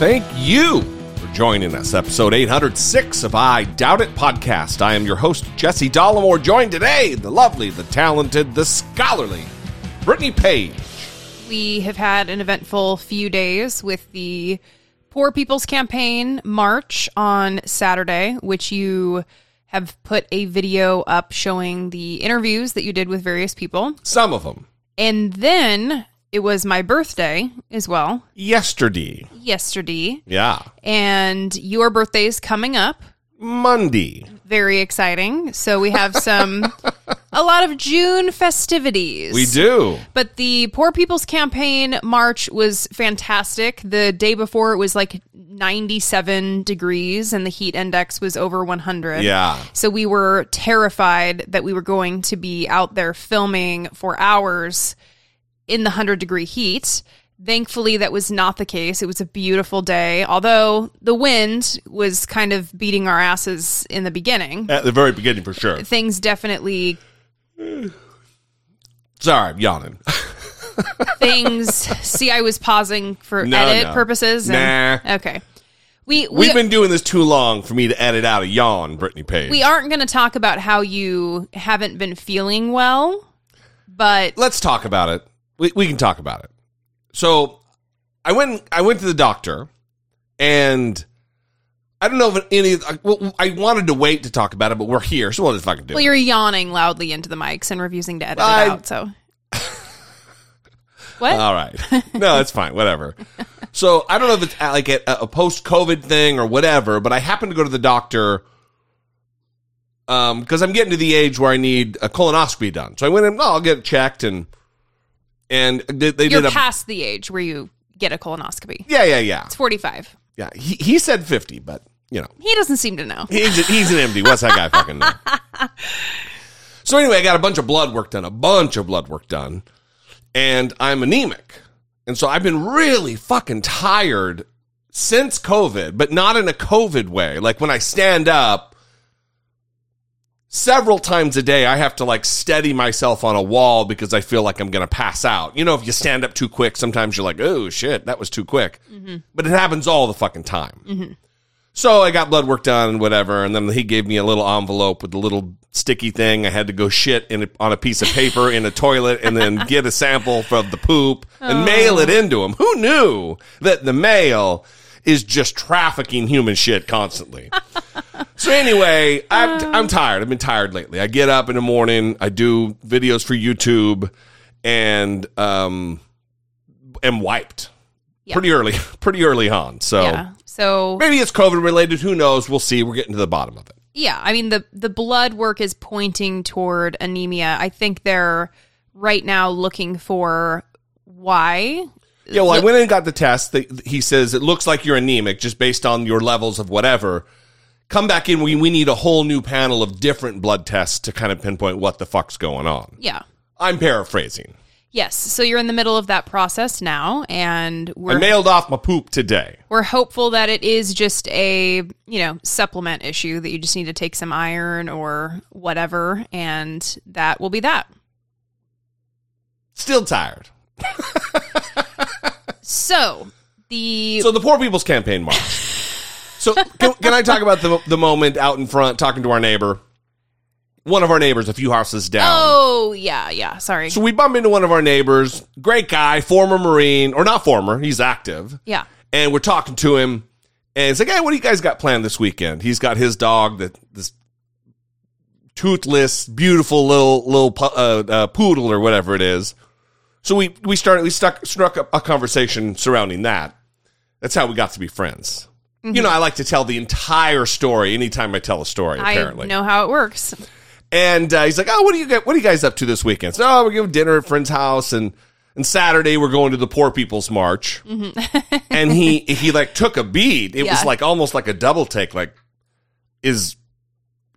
Thank you for joining us. Episode 806 of I Doubt It podcast. I am your host, Jesse Dollemore, joined today, the lovely, the talented, the scholarly, Brittany Page. We have had an eventful few days with the Poor People's Campaign March on Saturday, which you have put a video up showing the interviews that you did with various people. Some of them. And then it was my birthday as well, Yesterday. yesterday. Yeah. And your birthday is coming up. Monday. Very exciting. So we have some, a lot of June festivities. We do. But the Poor People's Campaign march was fantastic. The day before it was like 97 degrees and the heat index was over 100. Yeah. So we were terrified that we were going to be out there filming for hours in the 100 degree heat. Thankfully, that was not the case. It was a beautiful day, although the wind was kind of beating our asses in the beginning. At the very beginning, for sure. Things definitely Sorry, I'm yawning. things. see, I was pausing for No, edit no. purposes. and- Nah. Okay. We we, We've been doing this too long for me to edit out a yawn, Brittany Page. we aren't going to talk about how you haven't been feeling well, but let's talk about it. We, we can talk about it. So I went I went to the doctor and I don't know if any I- well, I wanted to wait to talk about it, but we're here, so we'll just fucking do well, it. you're yawning loudly into the mics and refusing to edit I- it out. So what? All right. No, that's fine. Whatever. So I don't know if it's like a, a post COVID thing or whatever, but I happened to go to the doctor um because I'm getting to the age where I need a colonoscopy done. So I went in, oh, I'll get it checked and and they, they you're did a past the age where you get a colonoscopy. yeah yeah yeah It's 45. yeah. He he said fifty, but you know He doesn't seem to know. He's, he's an MD. What's that guy fucking know? So anyway, I got a bunch of blood work done, a bunch of blood work done, and I'm anemic. And so I've been really fucking tired since COVID, but not in a COVID way. Like when I stand up several times a day, I have to like steady myself on a wall because I feel like I'm going to pass out. You know, if you stand up too quick, sometimes you're like, oh shit, that was too quick. Mm-hmm. But it happens all the fucking time. Mm-hmm. So I got blood work done and whatever, and then he gave me a little envelope with a little sticky thing. I had to go shit in a, on a piece of paper in a toilet, and then get a sample from the poop and oh. mail it into him. Who knew that the mail is just trafficking human shit constantly? so anyway, I'm, I'm tired. I've been tired lately. I get up in the morning, I do videos for YouTube, and um, am wiped Yeah. pretty early, pretty early on. So. Yeah. So Maybe it's COVID related. Who knows? We'll see. We're getting to the bottom of it. Yeah, I mean the the blood work is pointing toward anemia. I think they're right now looking for why. Yeah, well, I went in and got the test. He says it looks like you're anemic just based on your levels of whatever. Come back in. We, we need a whole new panel of different blood tests to kind of pinpoint what the fuck's going on. Yeah. I'm paraphrasing. Yes. So you're in the middle of that process now and we're mailed off my poop today. we're hopeful that it is just a, you know, supplement issue that you just need to take some iron or whatever and that will be that. Still tired. So, the So the Poor People's Campaign march. So can, can I talk about the, the moment out in front talking to our neighbor? One of our neighbors, a few houses down. Oh, yeah, yeah, sorry. So we bump into one of our neighbors, great guy, former Marine, or not former, he's active. yeah. And we're talking to him, and it's like, hey, what do you guys got planned this weekend? He's got his dog, that this toothless, beautiful little little uh, uh, poodle or whatever it is. So we we started we stuck struck up a conversation surrounding that. That's how we got to be friends. You know, I like to tell the entire story anytime I tell a story. Apparently, I know how it works. and uh, he's like, "Oh, what do you get? What are you guys up to this weekend?" So, "Oh, we're giving dinner at a friend's house." And And Saturday we're going to the Poor People's March. and he he like took a beat. It was Mm-hmm. Like almost like a double take. Like, is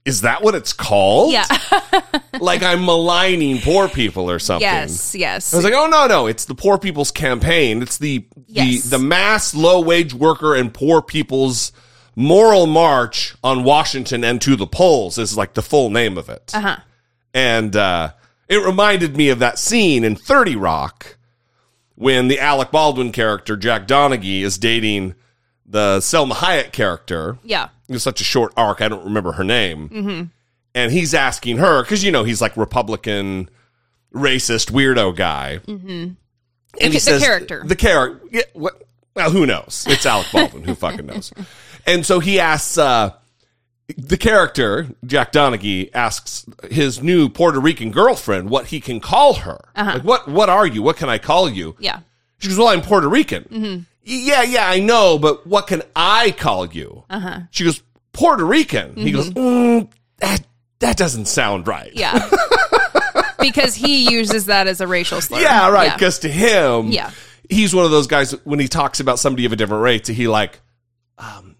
is that what it's called? Yeah. like I'm maligning poor people or something. yes. Yes. I was like, oh no, no, it's the poor people's campaign. It's the Yes. the the mass low wage worker and poor people's moral march on Washington and to the polls is like the full name of it. uh-huh. And uh, it reminded me of that scene in 30 Rock when the Alec Baldwin character, Jack Donaghy, is dating the Salma Hayek character. Yeah. Such a short arc, I don't remember her name. And he's asking her, because, you know, he's like Republican, racist, weirdo guy. Mm-hmm. And The- the character. The character. Yeah, what, well, who knows? It's Alec Baldwin. who fucking knows? And so he asks, uh, the character, Jack Donaghy, asks his new Puerto Rican girlfriend what he can call her. Like, what, what are you? What can I call you? Yeah. She goes, Well, I'm Puerto Rican. Yeah, yeah, I know, but what can I call you? Uh-huh. She goes, Puerto Rican. He goes, mm, that, that doesn't sound right. Yeah. because he uses that as a racial slur. Yeah, right. Yeah. Because to him, Yeah. he's one of those guys when he talks about somebody of a different race, he like, um,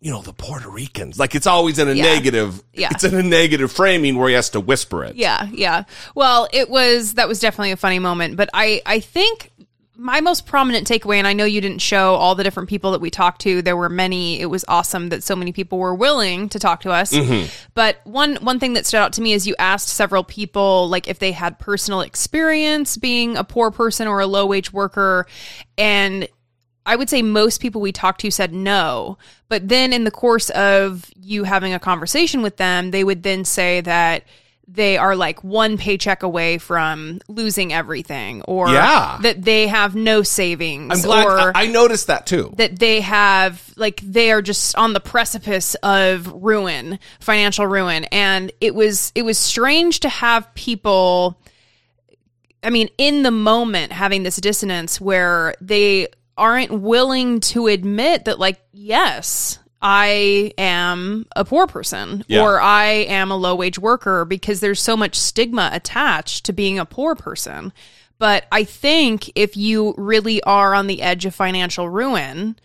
you know, the Puerto Ricans. Like it's always in a Yeah. negative. Yeah. It's in a negative framing where he has to whisper it. Yeah, yeah. Well, it was that was definitely a funny moment, but I I think my most prominent takeaway and I know you didn't show all the different people that we talked to. There were many. It was awesome that so many people were willing to talk to us. Mm-hmm. But one one thing that stood out to me is you asked several people like if they had personal experience being a poor person or a low wage worker and I would say most people we talked to said no. But then in the course of you having a conversation with them, they would then say that they are like one paycheck away from losing everything or Yeah. that they have no savings I'm glad or I, I noticed that too. that they have like they are just on the precipice of ruin financial ruin and it was it was strange to have people i mean in the moment having this dissonance where they aren't willing to admit that like yes I am a poor person Yeah. or I am a low wage worker because there's so much stigma attached to being a poor person. But I think if you really are on the edge of financial ruin,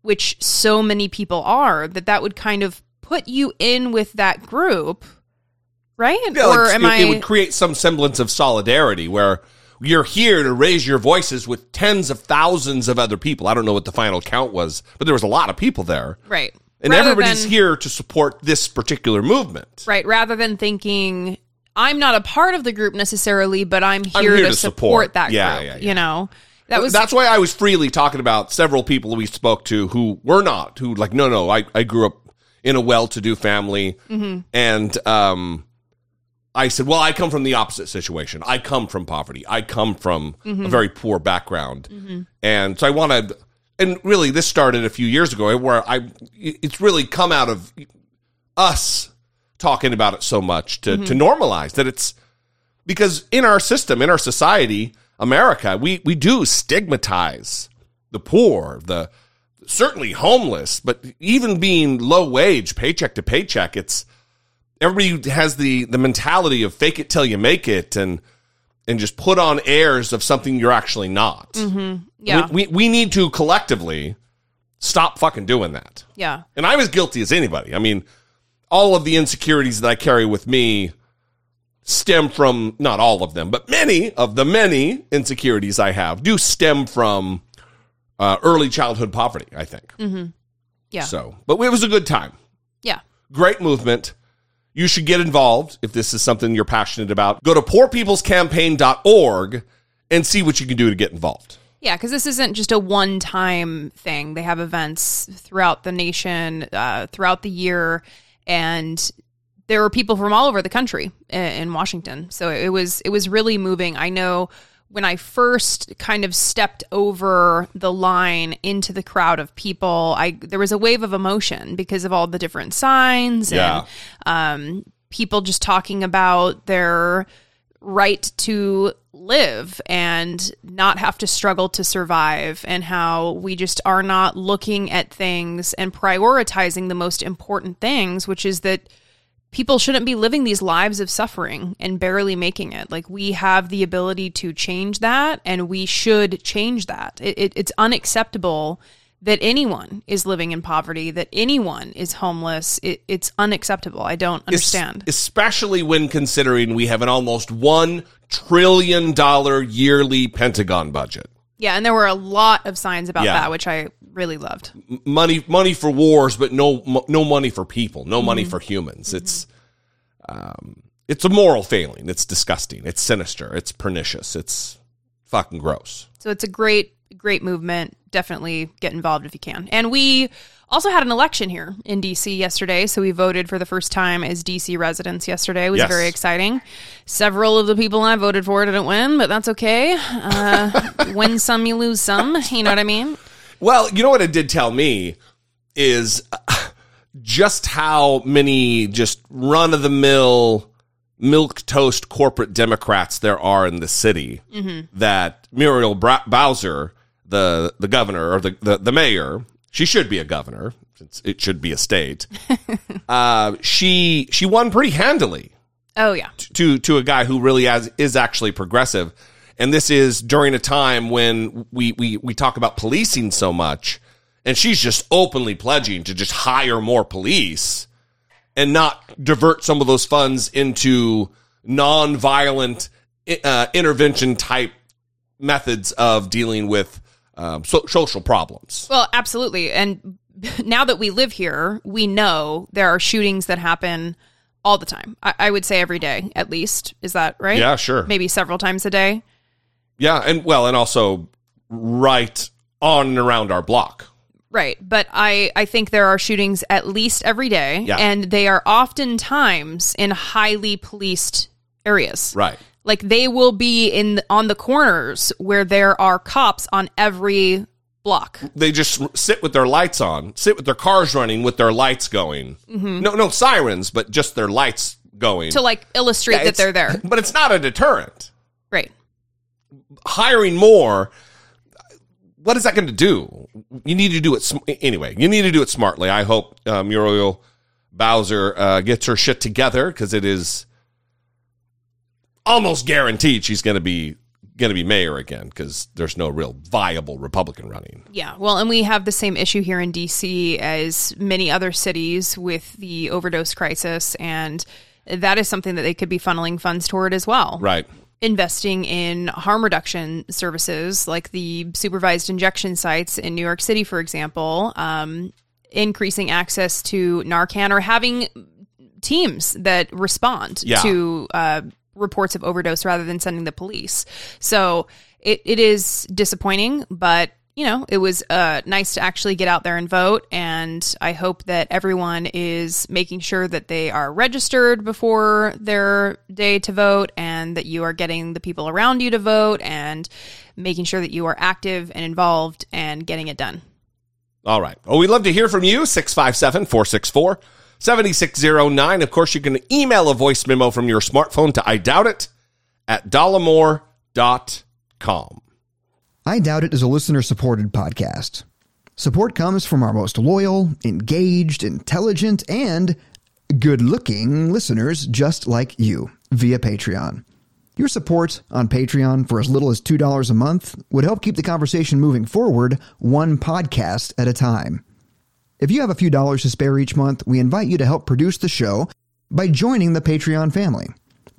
which so many people are, that that would kind of put you in with that group, right? Yeah, or like, am it, I? it would create some semblance of solidarity where you're here to raise your voices with tens of thousands of other people. I don't know what the final count was, but there was a lot of people there. right. And Rather everybody's than- here to support this particular movement. Right. Rather than thinking, I'm not a part of the group necessarily, but I'm here, here to, to support, support. that Yeah, group. yeah, yeah. You know, that was That's why I was freely talking about several people we spoke to who were not, who like, no, no, I, I grew up in a well-to-do family. Mm-hmm. And, um, I said, well, I come from the opposite situation. I come from poverty. I come from Mm-hmm. a very poor background. And so I wanted, and really this started a few years ago where I, it's really come out of us talking about it so much to, Mm-hmm. to normalize that it's, because in our system, in our society, America, we, we do stigmatize the poor, the certainly homeless, but even being low wage, paycheck to paycheck, it's everybody has the the mentality of fake it till you make it and and just put on airs of something you're actually not. yeah, We, we we need to collectively stop fucking doing that. yeah, And I was guilty as anybody. I mean, all of the insecurities that I carry with me stem from not all of them, but many of the many insecurities I have do stem from uh, early childhood poverty. I think. yeah, So, but it was a good time. yeah. Great movement. You should get involved if this is something you're passionate about. Go to poorpeoplescampaign.org and see what you can do to get involved. Yeah, because this isn't just a one time thing. They have events throughout the nation, uh, throughout the year, and there were people from all over the country i- in Washington. So it was it was really moving. I know when I first kind of stepped over the line into the crowd of people, I there was a wave of emotion because of all the different signs Yeah. and um, people just talking about their right to live and not have to struggle to survive and how we just are not looking at things and prioritizing the most important things which is that people shouldn't be living these lives of suffering and barely making it. Like we have the ability to change that, and we should change that. It, it, it's unacceptable that anyone is living in poverty, that anyone is homeless. It, it's unacceptable. I don't understand. Es- especially when considering we have an almost $1 trillion yearly Pentagon budget. Yeah, and there were a lot of signs about Yeah. that, which I really loved. Money, money for wars, but no, mo- no money for people, no money for humans. It's, um, it's a moral failing. It's disgusting. It's sinister. It's pernicious. It's fucking gross. So it's a great, great movement. Definitely get involved if you can. And we also had an election here in DC yesterday. So we voted for the first time as DC residents yesterday. It was Yes. very exciting. Several of the people I voted for didn't win, but that's okay. Uh, win some, you lose some. You know what I mean? Well, you know what it did tell me is uh, just how many just run of the mill milk toast corporate Democrats there are in the city. That Muriel Bra- Bowser, the the governor or the, the the mayor, she should be a governor. Since it should be a state. uh, she she won pretty handily Oh, yeah. to to a guy who really has, is actually progressive. And this is during a time when we, we we talk about policing so much, and she's just openly pledging to just hire more police and not divert some of those funds into non-violent uh, intervention type methods of dealing with um, so- social problems. Well, absolutely. And now that we live here, we know there are shootings that happen all the time. I, I would say every day, at least. Is that right? Yeah, sure. Maybe several times a day. Yeah, and well, and also right on and around our block. Right. But I, I think there are shootings at least every day. Yeah. And they are oftentimes in highly policed areas. Right. Like they will be in on the corners where there are cops on every block. they just sit with their lights on, sit with their cars running with their lights going. No, no sirens, but just their lights going. To like illustrate Yeah, that they're there. But it's not a deterrent. Right. Hiring more, what is that going to do? You need to do it sm- anyway. You need to do it smartly. I hope uh, Muriel Bowser uh, gets her shit together because it is almost guaranteed she's going to be going to be mayor again because there's no real viable Republican running. Yeah, well, and we have the same issue here in DC as many other cities with the overdose crisis, and that is something that they could be funneling funds toward as well. Right. Investing in harm reduction services like the supervised injection sites in New York City, for example, um, increasing access to Narcan or having teams that respond Yeah. to uh, reports of overdose rather than sending the police. So it, it is disappointing, but you know, it was uh, nice to actually get out there and vote. And I hope that everyone is making sure that they are registered before their day to vote and that you are getting the people around you to vote and making sure that you are active and involved and getting it done. All right. Well, we'd love to hear from you. 657 464 7609. Of course, you can email a voice memo from your smartphone to I doubt it at dollemore.com. I Doubt It is a listener supported podcast. Support comes from our most loyal, engaged, intelligent, and good looking listeners just like you via Patreon. Your support on Patreon for as little as $2 a month would help keep the conversation moving forward one podcast at a time. If you have a few dollars to spare each month, we invite you to help produce the show by joining the Patreon family.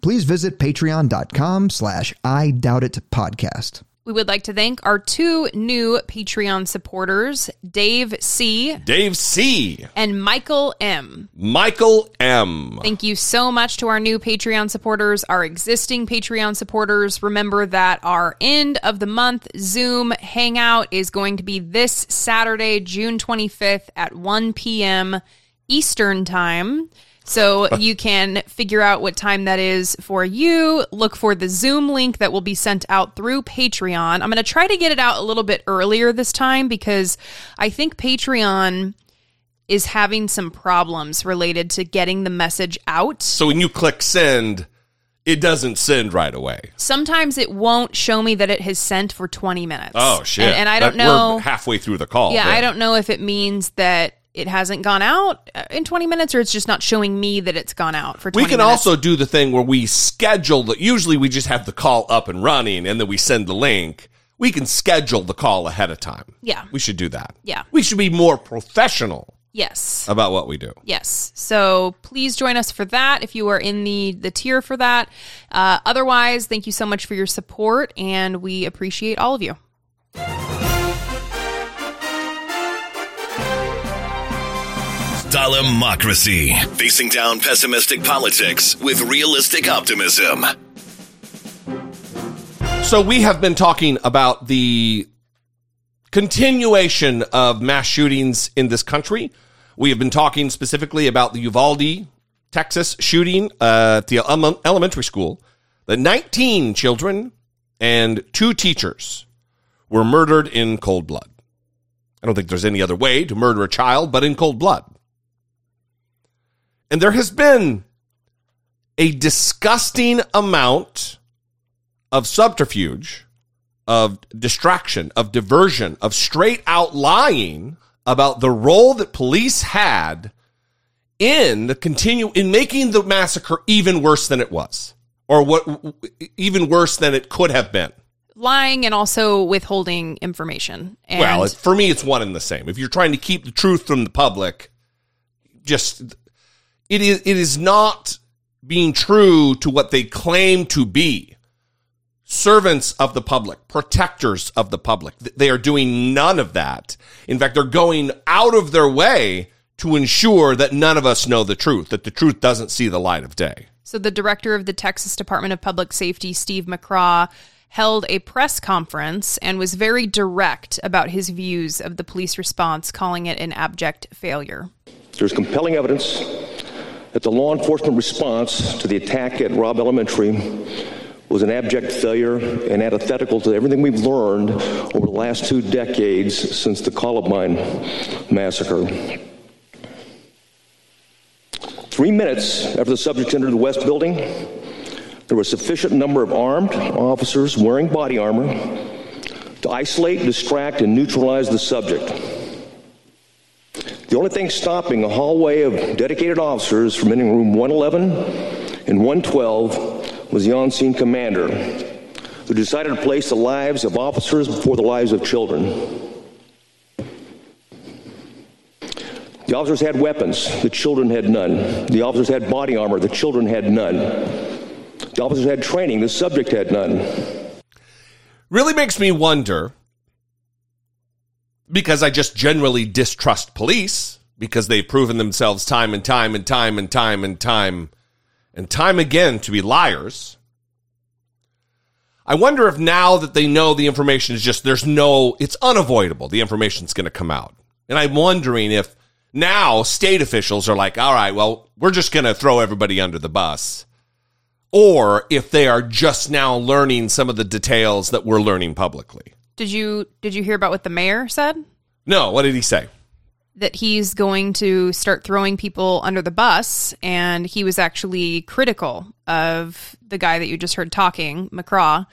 Please visit patreon.com slash I Doubt It podcast. We would like to thank our two new Patreon supporters, Dave C. Dave C. and Michael M. Michael M. Thank you so much to our new Patreon supporters, our existing Patreon supporters. Remember that our end of the month Zoom hangout is going to be this Saturday, June 25th at 1 p.m. Eastern Time. So you can figure out what time that is for you. Look for the Zoom link that will be sent out through Patreon. I'm going to try to get it out a little bit earlier this time because I think Patreon is having some problems related to getting the message out. So when you click send, it doesn't send right away. Sometimes it won't show me that it has sent for 20 minutes. Oh, shit. And, and I don't That- know. Halfway through the call. yeah, then. I don't know if it means that it hasn't gone out uh, in 20 minutes or it's just not showing me that it's gone out for 20 We can minutes. also do the thing where we schedule the, usually we just have the call up and running and then we send the link. We can schedule the call ahead of time. Yeah. We should do that. Yeah. We should be more professional Yes. about what we do. Yes. So please join us for that if you are in the the tier for that. Uh, otherwise, thank you so much for your support, and we appreciate all of you. Democracy. Facing down pessimistic politics with realistic optimism. So we have been talking about the continuation of mass shootings in this country. We have been talking specifically about the Uvalde, Texas shooting at the elementary school. The 19 children and two teachers were murdered in cold blood. I don't think there's any other way to murder a child but in cold blood. And there has been a disgusting amount of subterfuge, of distraction, of diversion, of straight out lying about the role that police had in the continue in making the massacre even worse than it was, or what even worse than it could have been. Lying and also withholding information. And well, it, for me, it's one and the same. If you're trying to keep the truth from the public, just it is it is not being true to what they claim to be. Servants of the public, protectors of the public. They are doing none of that. In fact, they're going out of their way to ensure that none of us know the truth, that the truth doesn't see the light of day. So the director of the Texas Department of Public Safety, Steve McCraw, held a press conference and was very direct about his views of the police response, calling it an abject failure. There's compelling evidence that the law enforcement response to the attack at Robb Elementary was an abject failure and antithetical to everything we've learned over the last two decades since the Columbine massacre. Three minutes after the subject entered the West Building, there was a sufficient number of armed officers wearing body armor to isolate, distract, and neutralize the subject. The only thing stopping a hallway of dedicated officers from entering room 111 and 112 was the on scene commander, who decided to place the lives of officers before the lives of children. The officers had weapons, the children had none. The officers had body armor, the children had none. The officers had training, the subject had none. really makes me wonder because I just generally distrust police because they've proven themselves time and time and time and time and time and time again to be liars. I wonder if now that they know the information is just there's no it's unavoidable the information's going to come out. And I'm wondering if now state officials are like, "All right, well, we're just going to throw everybody under the bus." Or if they are just now learning some of the details that we're learning publicly. Did you did you hear about what the mayor said? No, what did he say? That he's going to start throwing people under the bus, and he was actually critical of the guy that you just heard talking, McCraw,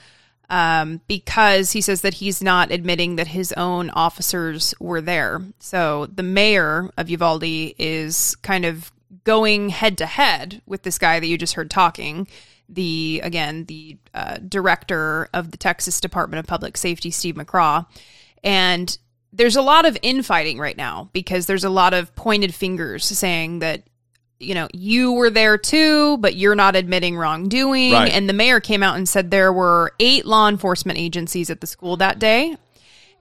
um, because he says that he's not admitting that his own officers were there. So the mayor of Uvalde is kind of going head to head with this guy that you just heard talking. The again, the uh, director of the Texas Department of Public Safety, Steve McCraw, and there's a lot of infighting right now because there's a lot of pointed fingers saying that you know you were there too but you're not admitting wrongdoing Right. and the mayor came out and said there were eight law enforcement agencies at the school that day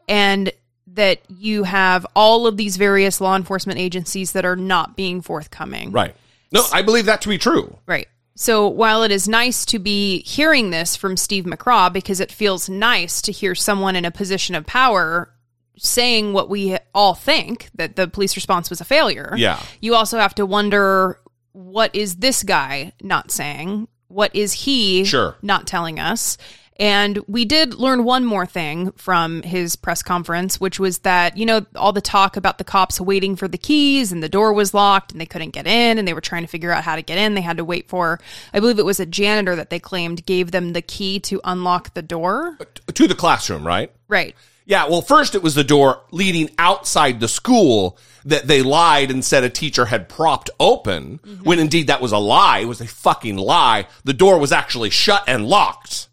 and that you have all of these various law enforcement agencies that are not being forthcoming Right. No, I believe that to be true. Right. So while it is nice to be hearing this from Steve McCraw because it feels nice to hear someone in a position of power saying what we all think that the police response was a failure. Yeah. You also have to wonder what is this guy not saying? What is he Sure. not telling us? And we did learn one more thing from his press conference, which was that, you know, all the talk about the cops waiting for the keys and the door was locked and they couldn't get in and they were trying to figure out how to get in. They had to wait for, I believe it was a janitor that they claimed gave them the key to unlock the door. To the classroom, right? Right. Yeah, well, first it was the door leading outside the school that they lied and said a teacher had propped open, mm-hmm. when indeed that was a lie. It was a fucking lie. The door was actually shut and locked.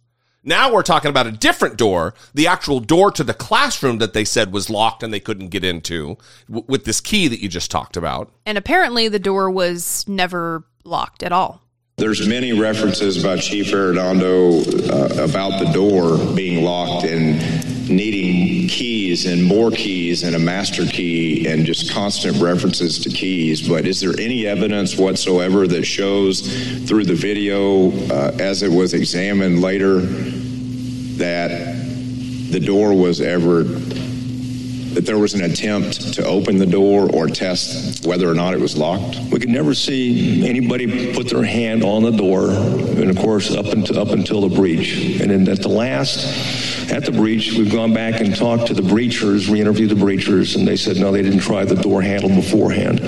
Now we're talking about a different door, the actual door to the classroom that they said was locked and they couldn't get into w- with this key that you just talked about. And apparently the door was never locked at all. There's many references by Chief Arredondo uh, about the door being locked and needing keys and more keys and a master key and just constant references to keys. But is there any evidence whatsoever that shows through the video uh, as it was examined later that the door was ever that there was an attempt to open the door or test whether or not it was locked? We could never see anybody put their hand on the door, and of course, up until up until the breach. And then at the last, at the breach, we've gone back and talked to the breachers, re-interviewed the breachers, and they said no, they didn't try the door handle beforehand.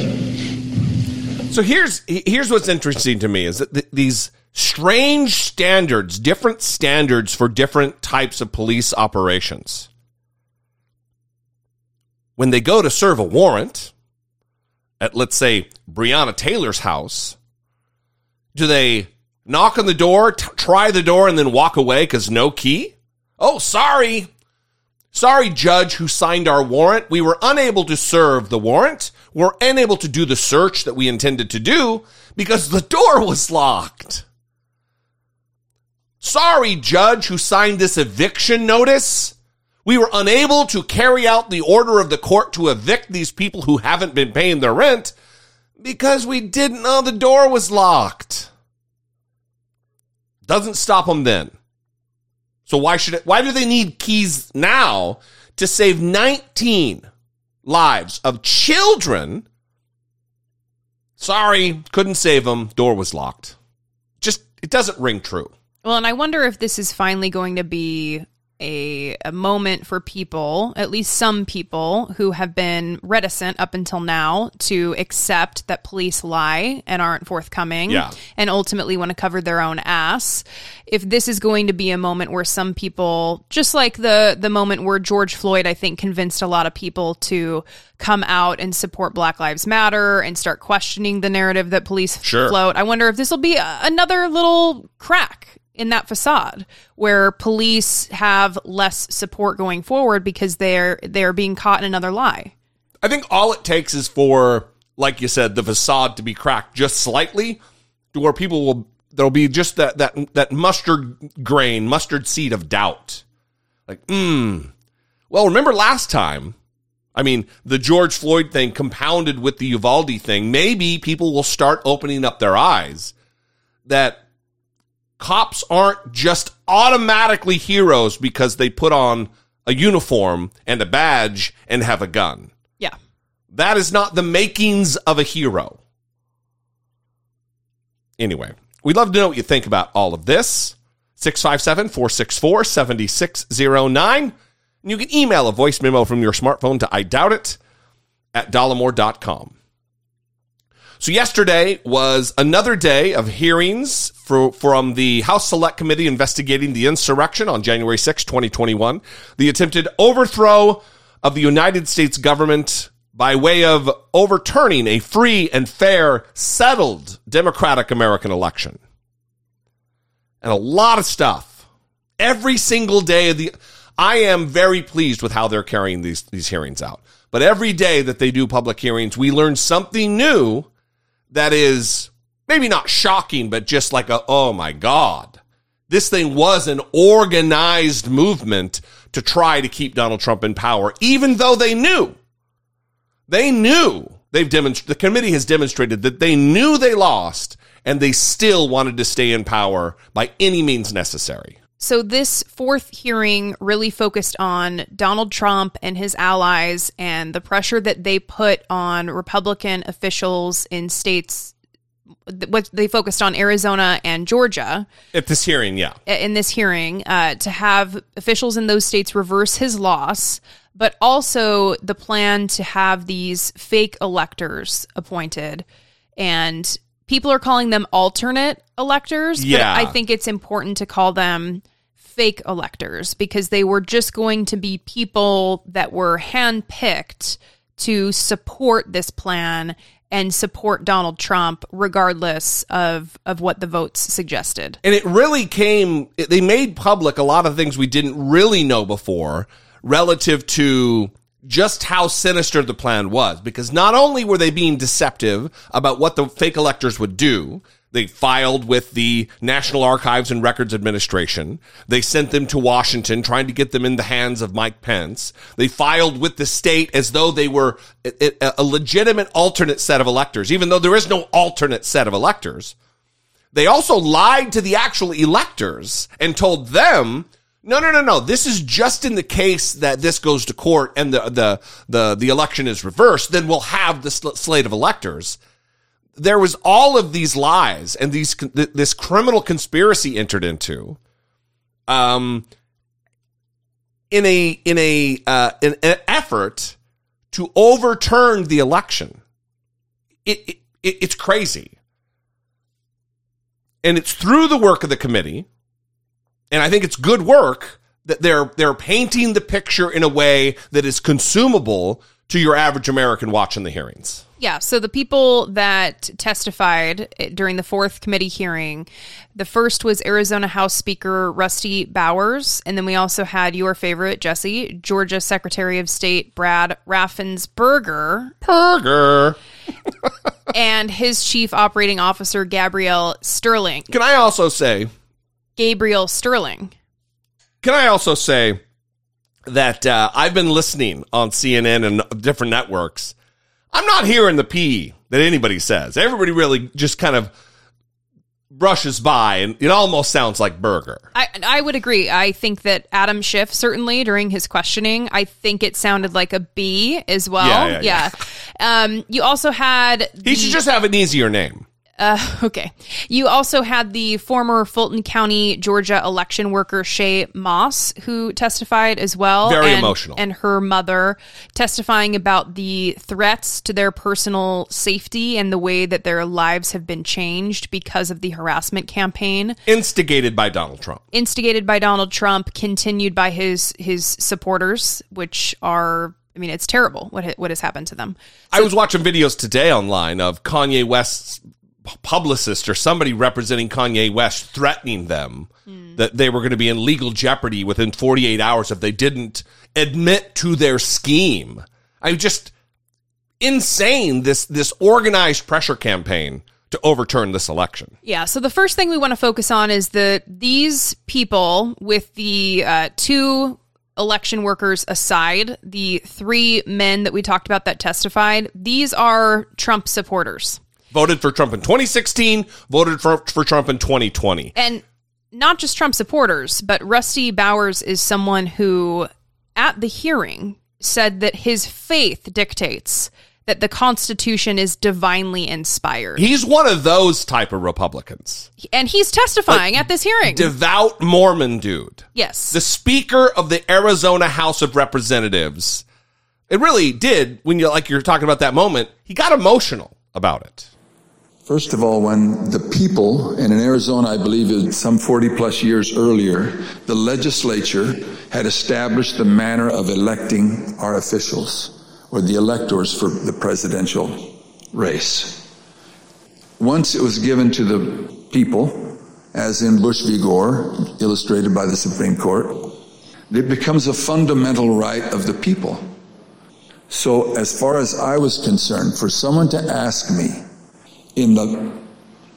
So here's here's what's interesting to me is that th- these strange standards, different standards for different types of police operations. When they go to serve a warrant at let's say Breonna Taylor's house, do they knock on the door, t- try the door and then walk away cuz no key? Oh, sorry. Sorry, judge who signed our warrant. We were unable to serve the warrant. We're unable to do the search that we intended to do because the door was locked. Sorry, judge who signed this eviction notice. We were unable to carry out the order of the court to evict these people who haven't been paying their rent because we didn't know the door was locked. Doesn't stop them then. So why should it, why do they need keys now to save 19 lives of children? Sorry, couldn't save them. Door was locked. Just, it doesn't ring true. Well, and I wonder if this is finally going to be a, a moment for people, at least some people who have been reticent up until now to accept that police lie and aren't forthcoming Yeah. and ultimately want to cover their own ass. If this is going to be a moment where some people, just like the the moment where George Floyd, I think, convinced a lot of people to come out and support Black Lives Matter and start questioning the narrative that police Sure. float. I wonder if this will be a- another little crack in that facade where police have less support going forward because they're they're being caught in another lie. I think all it takes is for, like you said, the facade to be cracked just slightly to where people will, there'll be just that, that, that mustard grain, mustard seed of doubt. Like, hmm. Well, remember last time? I mean, the George Floyd thing compounded with the Uvalde thing. Maybe people will start opening up their eyes that cops aren't just automatically heroes because they put on a uniform and a badge and have a gun. Yeah. That is not the makings of a hero. Anyway, we'd love to know what you think about all of this. 657 464 7609. And you can email a voice memo from your smartphone to I doubt it at dollemore.com. So yesterday was another day of hearings for, from the House Select Committee investigating the insurrection on January 6, 2021, the attempted overthrow of the United States government by way of overturning a free and fair, settled democratic American election. And a lot of stuff. Every single day of the I am very pleased with how they're carrying these these hearings out. But every day that they do public hearings, we learn something new that is maybe not shocking, but just like a, oh my God. This thing was an organized movement to try to keep Donald Trump in power, even though they knew, they knew they've demonstrated, the committee has demonstrated that they knew they lost and they still wanted to stay in power by any means necessary. So this fourth hearing really focused on Donald Trump and his allies and the pressure that they put on Republican officials in states what they focused on Arizona and Georgia At this hearing, yeah. in this hearing uh, to have officials in those states reverse his loss, but also the plan to have these fake electors appointed. And people are calling them alternate electors, Yeah. but I think it's important to call them fake electors because they were just going to be people that were handpicked to support this plan and support Donald Trump regardless of of what the votes suggested. And it really came they made public a lot of things we didn't really know before relative to just how sinister the plan was because not only were they being deceptive about what the fake electors would do they filed with the National Archives and Records Administration. They sent them to Washington trying to get them in the hands of Mike Pence. They filed with the state as though they were a, legitimate alternate set of electors, even though there is no alternate set of electors. They also lied to the actual electors and told them, no, no, no, no. This is just in the case that this goes to court and the, the, the, the election is reversed, then we'll have the sl- slate of electors. There was all of these lies and these, th- this criminal conspiracy entered into, um, in a, in a, uh, in an effort to overturn the election. It, it, it it's crazy and it's through the work of the committee and i think it's good work that they're they're painting the picture in a way that is consumable to your average american watching the hearings Yeah, so the people that testified during the fourth committee hearing, the first was Arizona House Speaker Rusty Bowers, and then we also had your favorite, Jesse, Georgia Secretary of State Brad Raffensperger, Perger. and his Chief Operating Officer Gabriel Sterling. can i also say Gabriel Sterling. can i also say that uh, i've been listening on cnn and different networks i'm not hearing the p that anybody says everybody really just kind of brushes by and it almost sounds like burger I I would agree. I think that Adam Schiff certainly during his questioning, I think it sounded like a B as well. Yeah, yeah, Um, you also had he should just have an easier name Uh, okay. You also had the former Fulton County, Georgia election worker Shaye Moss, who testified as well. Very and, emotional. And her mother testifying about the threats to their personal safety and the way that their lives have been changed because of the harassment campaign instigated by donald trump instigated by Donald Trump, continued by his his supporters, which are I mean, it's terrible what ha- what has happened to them. I was watching videos today online of Kanye West's publicist or somebody representing Kanye West threatening them that they were going to be in legal jeopardy within 48 hours if they didn't admit to their scheme. I just insane this this organized pressure campaign to overturn this election. Yeah. So the first thing we want to focus on is that these people, with the uh, two election workers aside, the three men that we talked about that testified, these are Trump supporters. Voted for Trump in 2016, voted for for Trump in 2020. And not just Trump supporters, but Rusty Bowers is someone who, at the hearing, said that his faith dictates that the Constitution is divinely inspired. He's one of those type of Republicans. and he's testifying at this hearing. Devout Mormon dude. yes. the Speaker of the Arizona House of Representatives. It really did when you like you're talking about that moment. He got emotional about it. First of all, when the people, and in Arizona, I believe it was some 40 plus years earlier, the legislature had established the manner of electing our officials or the electors for the presidential race. Once it was given to the people, as in Bush v. Gore, illustrated by the Supreme Court, it becomes a fundamental right of the people. So, as far as I was concerned, for someone to ask me, in the,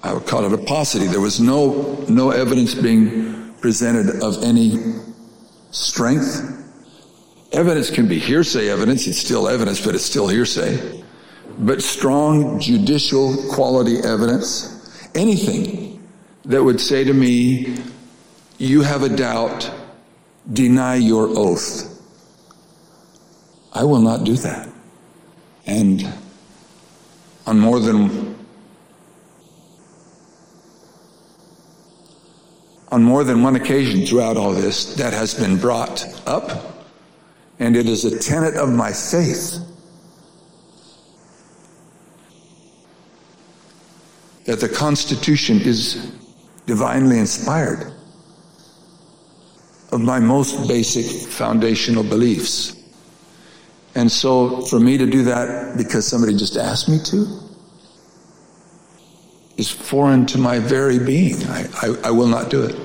I would call it a paucity. There was no, no evidence being presented of any strength. Evidence can be hearsay evidence. It's still evidence, but it's still hearsay. But strong judicial quality evidence, anything that would say to me, you have a doubt, deny your oath. I will not do that. And on more than on more than one occasion throughout all this, that has been brought up, and it is a tenet of my faith that the Constitution is divinely inspired. of my most basic foundational beliefs. And so for me to do that because somebody just asked me to is foreign to my very being. I, I, I will not do it.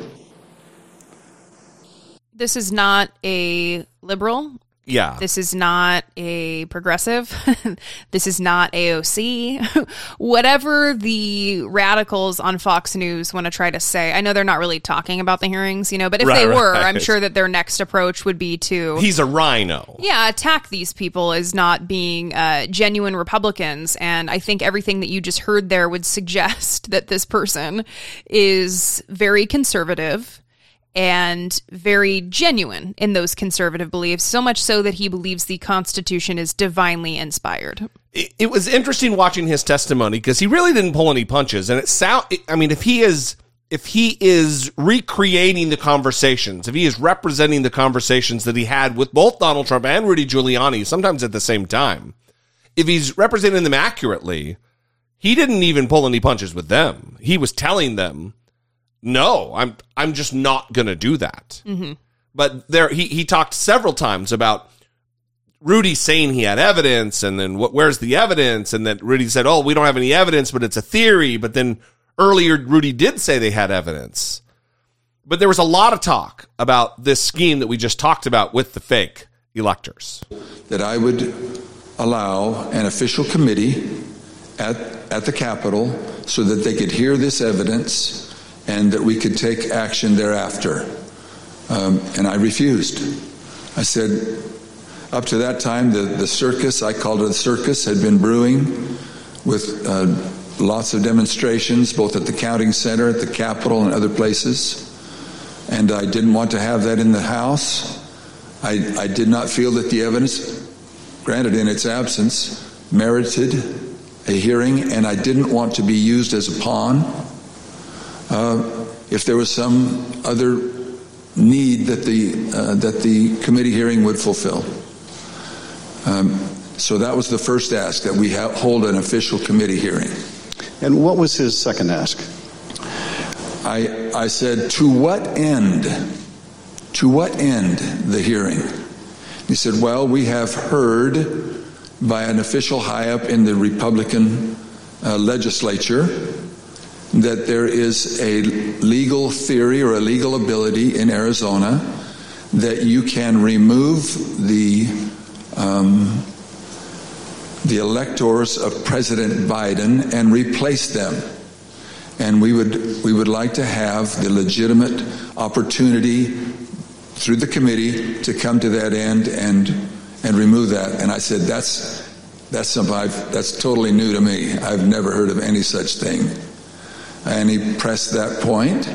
This is not a liberal. Yeah. This is not a progressive. this is not AOC. Whatever the radicals on Fox News want to try to say. I know they're not really talking about the hearings, you know, but if Right, they were, right. I'm sure that their next approach would be to He's a RINO. yeah, attack these people as not being uh, genuine Republicans. And I think everything that you just heard there would suggest that this person is very conservative and very genuine in those conservative beliefs, so much so that he believes the Constitution is divinely inspired. it, it was interesting watching his testimony because he really didn't pull any punches and it sound i mean if he is if he is recreating the conversations if he is representing the conversations that he had with both donald trump and rudy giuliani sometimes at the same time if he's representing them accurately he didn't even pull any punches with them he was telling them no i'm i'm just not going to do that mm-hmm. but there he, he talked several times about Rudy saying he had evidence, and then what, where's the evidence? And then Rudy said, "Oh, we don't have any evidence, but it's a theory." But then earlier, Rudy did say they had evidence. But there was a lot of talk about this scheme that we just talked about with the fake electors. that I would allow an official committee at, at the Capitol so that they could hear this evidence and that we could take action thereafter. Um, and I refused. I said, up to that time, the, the circus, I called it a circus, had been brewing with uh, lots of demonstrations, both at the counting center, at the Capitol, and other places. And I didn't want to have that in the House. I, I did not feel that the evidence, granted in its absence, merited a hearing, and I didn't want to be used as a pawn. Uh, if there was some other need that the uh, that the committee hearing would fulfill. Um, so that was the first ask that we ha- hold an official committee hearing. And what was his second ask? I, I said, to what end? To what end the hearing? He said, well, we have heard by an official high up in the Republican uh, legislature that there is a legal theory or a legal ability in Arizona that you can remove the um, the electors of President Biden and replace them and we would we would like to have the legitimate opportunity through the committee to come to that end and and remove that. And I said that's that's something I've, that's totally new to me. I've never heard of any such thing. And he pressed that point,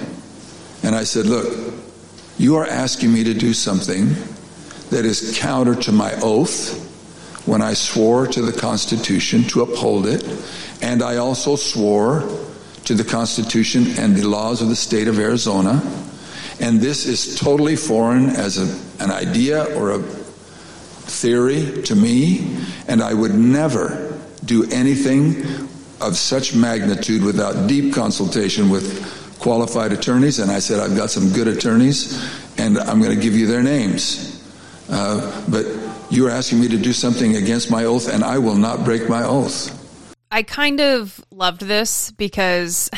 and I said, look, you are asking me to do something that is counter to my oath when I swore to the Constitution to uphold it, and I also swore to the Constitution and the laws of the state of Arizona. And this is totally foreign as a, an idea or a theory to me, and I would never do anything of such magnitude without deep consultation with qualified attorneys. And I said, I've got some good attorneys, and I'm going to give you their names. Uh, but you are asking me to do something against my oath, and I will not break my oath. I kind of loved this because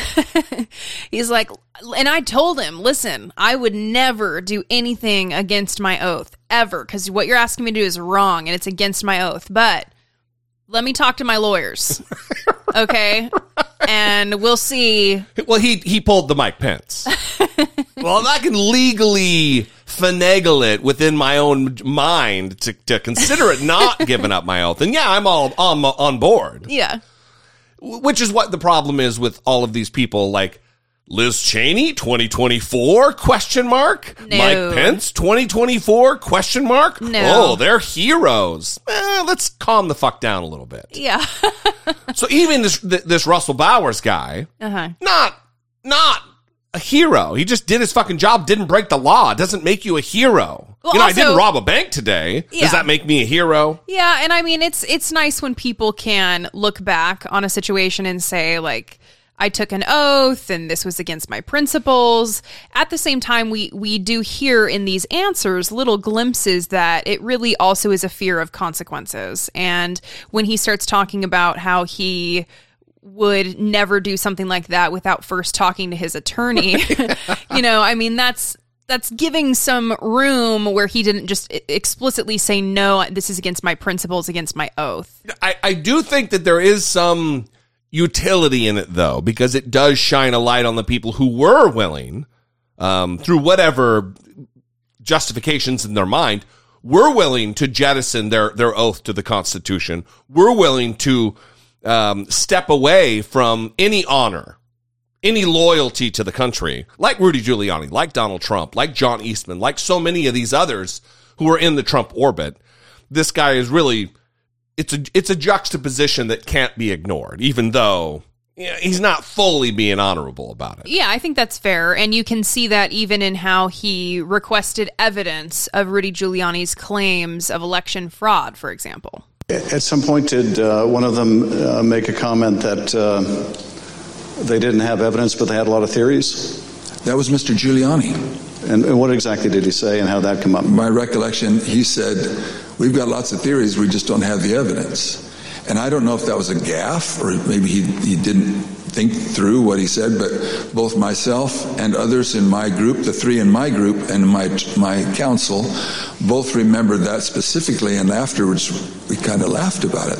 he's like, and I told him, listen, I would never do anything against my oath ever because what you're asking me to do is wrong and it's against my oath. But let me talk to my lawyers, okay? And we'll see. Well, he he pulled the Mike Pence. well, I can legally finagle it within my own mind to, to consider it not giving up my oath, and yeah, I'm all on on board. Yeah. which is what the problem is with all of these people like Liz Cheney 2024 question mark No. Mike Pence 2024 question mark No. oh they're heroes eh, let's calm the fuck down a little bit Yeah. so even this this Russell Bowers guy uh-huh. not not a hero he just did his fucking job didn't break the law it doesn't make you a hero Well, you know I didn't rob a bank today Yeah. does that make me a hero Yeah, and I mean it's it's nice when people can look back on a situation and say like I took an oath and this was against my principles. At the same time, we, we do hear in these answers little glimpses that it really also is a fear of consequences. And when he starts talking about how he would never do something like that without first talking to his attorney, you know, I mean, that's, that's giving some room where he didn't just explicitly say no this is against my principles against my oath I, I do think that there is some utility in it though, because it does shine a light on the people who were willing, um, through whatever justifications in their mind, were willing to jettison their, their oath to the Constitution, were willing to um, step away from any honor, any loyalty to the country, like Rudy Giuliani, like Donald Trump, like John Eastman, like so many of these others who are in the Trump orbit. This guy is really it's a it's a juxtaposition that can't be ignored, even though yeah, he's not fully being honorable about it. Yeah, I think that's fair. And you can see that even in how he requested evidence of Rudy Giuliani's claims of election fraud, for example. At some point, did uh, one of them uh, make a comment that uh, they didn't have evidence, but they had a lot of theories? That was Mr. Giuliani. And, and what exactly did he say, and how did that come up? My recollection, he said, We've got lots of theories, we just don't have the evidence. And I don't know if that was a gaffe or maybe he, he didn't think through what he said, but both myself and others in my group, the three in my group and my my council, both remembered that specifically, and afterwards we kind of laughed about it.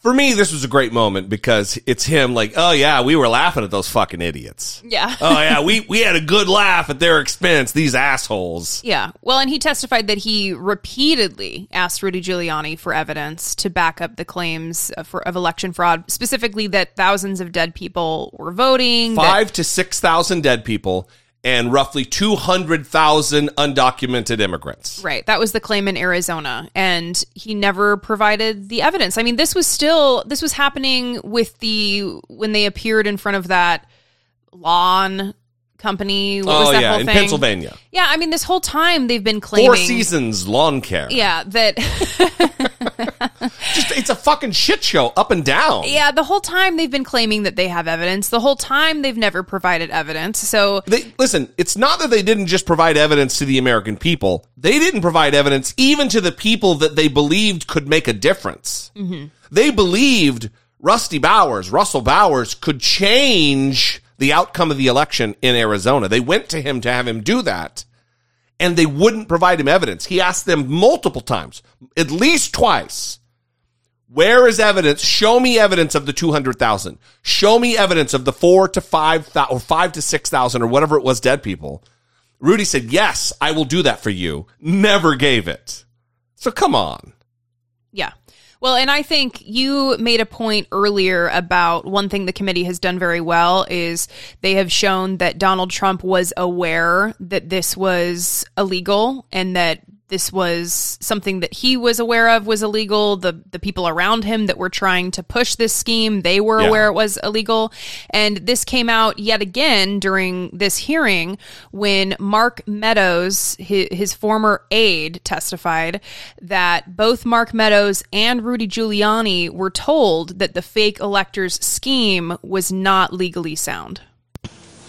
For me, this was a great moment because it's him like, oh yeah, we were laughing at those fucking idiots. Yeah. oh yeah, we, we had a good laugh at their expense, these assholes. Yeah. Well, and he testified that he repeatedly asked Rudy Giuliani for evidence to back up the claims of, for, of election fraud, specifically that thousands of dead people were voting. that- Five to 6,000 dead people and roughly 200,000 undocumented immigrants. Right. That was the claim in Arizona. And he never provided the evidence. I mean, this was still, this was happening with the, when they appeared in front of that lawn company. What was oh that yeah, in thing? Pennsylvania. Yeah. I mean, this whole time they've been claiming. Four seasons lawn care. Yeah. That, Just, it's a fucking shit show up and down. yeah. The whole time they've been claiming that they have evidence. The whole time they've never provided evidence. So, They, listen, it's not that they didn't just provide evidence to the American people. They didn't provide evidence even to the people that they believed could make a difference. Mm-hmm. They believed Rusty Bowers, Russell Bowers could change the outcome of the election in Arizona. They went to him to have him do that and they wouldn't provide him evidence. He asked them multiple times, at least twice. Where is evidence? Show me evidence of the 200,000. Show me evidence of the four to five thousand or five to 6,000 or whatever it was dead people. Rudy said, yes, I will do that for you. Never gave it. So come on. Yeah. Well, and I think you made a point earlier about one thing the committee has done very well is they have shown that Donald Trump was aware that this was illegal and that this was something that he was aware of was illegal. The the people around him that were trying to push this scheme, they were Yeah. aware it was illegal. And this came out yet again during this hearing when Mark Meadows, his, his former aide, testified that both Mark Meadows and Rudy Giuliani were told that the fake electors scheme was not legally sound.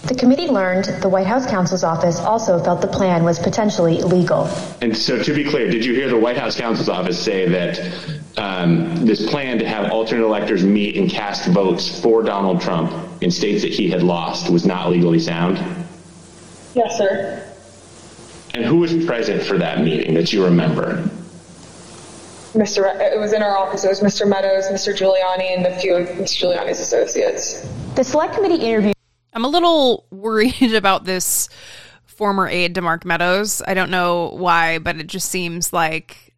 The committee learned the White House counsel's office also felt the plan was potentially illegal. And so, to be clear, did you hear the White House counsel's office say that um, this plan to have alternate electors meet and cast votes for Donald Trump in states that he had lost was not legally sound? Yes, sir. And who was present for that meeting that you remember? Mr. It was in our office. It was Mr. Meadows, Mr. Giuliani, and a few of Mr. Giuliani's associates. The select committee interviewed I'm a little worried about this former aide to Mark Meadows. I don't know why, but it just seems like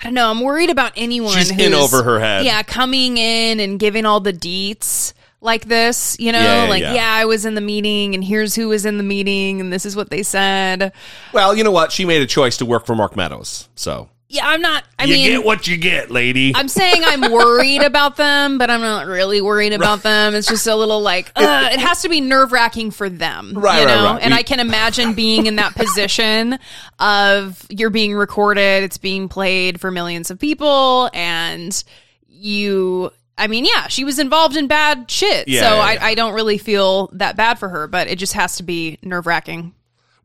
I don't know. I'm worried about anyone She's who's in over her head. Yeah, coming in and giving all the deets like this. You know, Yeah, yeah, like yeah. yeah. I was in the meeting, and here's who was in the meeting, and this is what they said. Well, you know what? She made a choice to work for Mark Meadows. So Yeah, I'm not. I you mean, get what you get, lady. I'm saying I'm worried about them, but I'm not really worried about them. It's just a little like uh, it has to be nerve wracking for them, Right, you right, know. right. And We- I can imagine being in that position of you're being recorded, it's being played for millions of people, and you I mean, yeah, she was involved in bad shit. Yeah, so yeah, I, yeah. I don't really feel that bad for her, but it just has to be nerve wracking.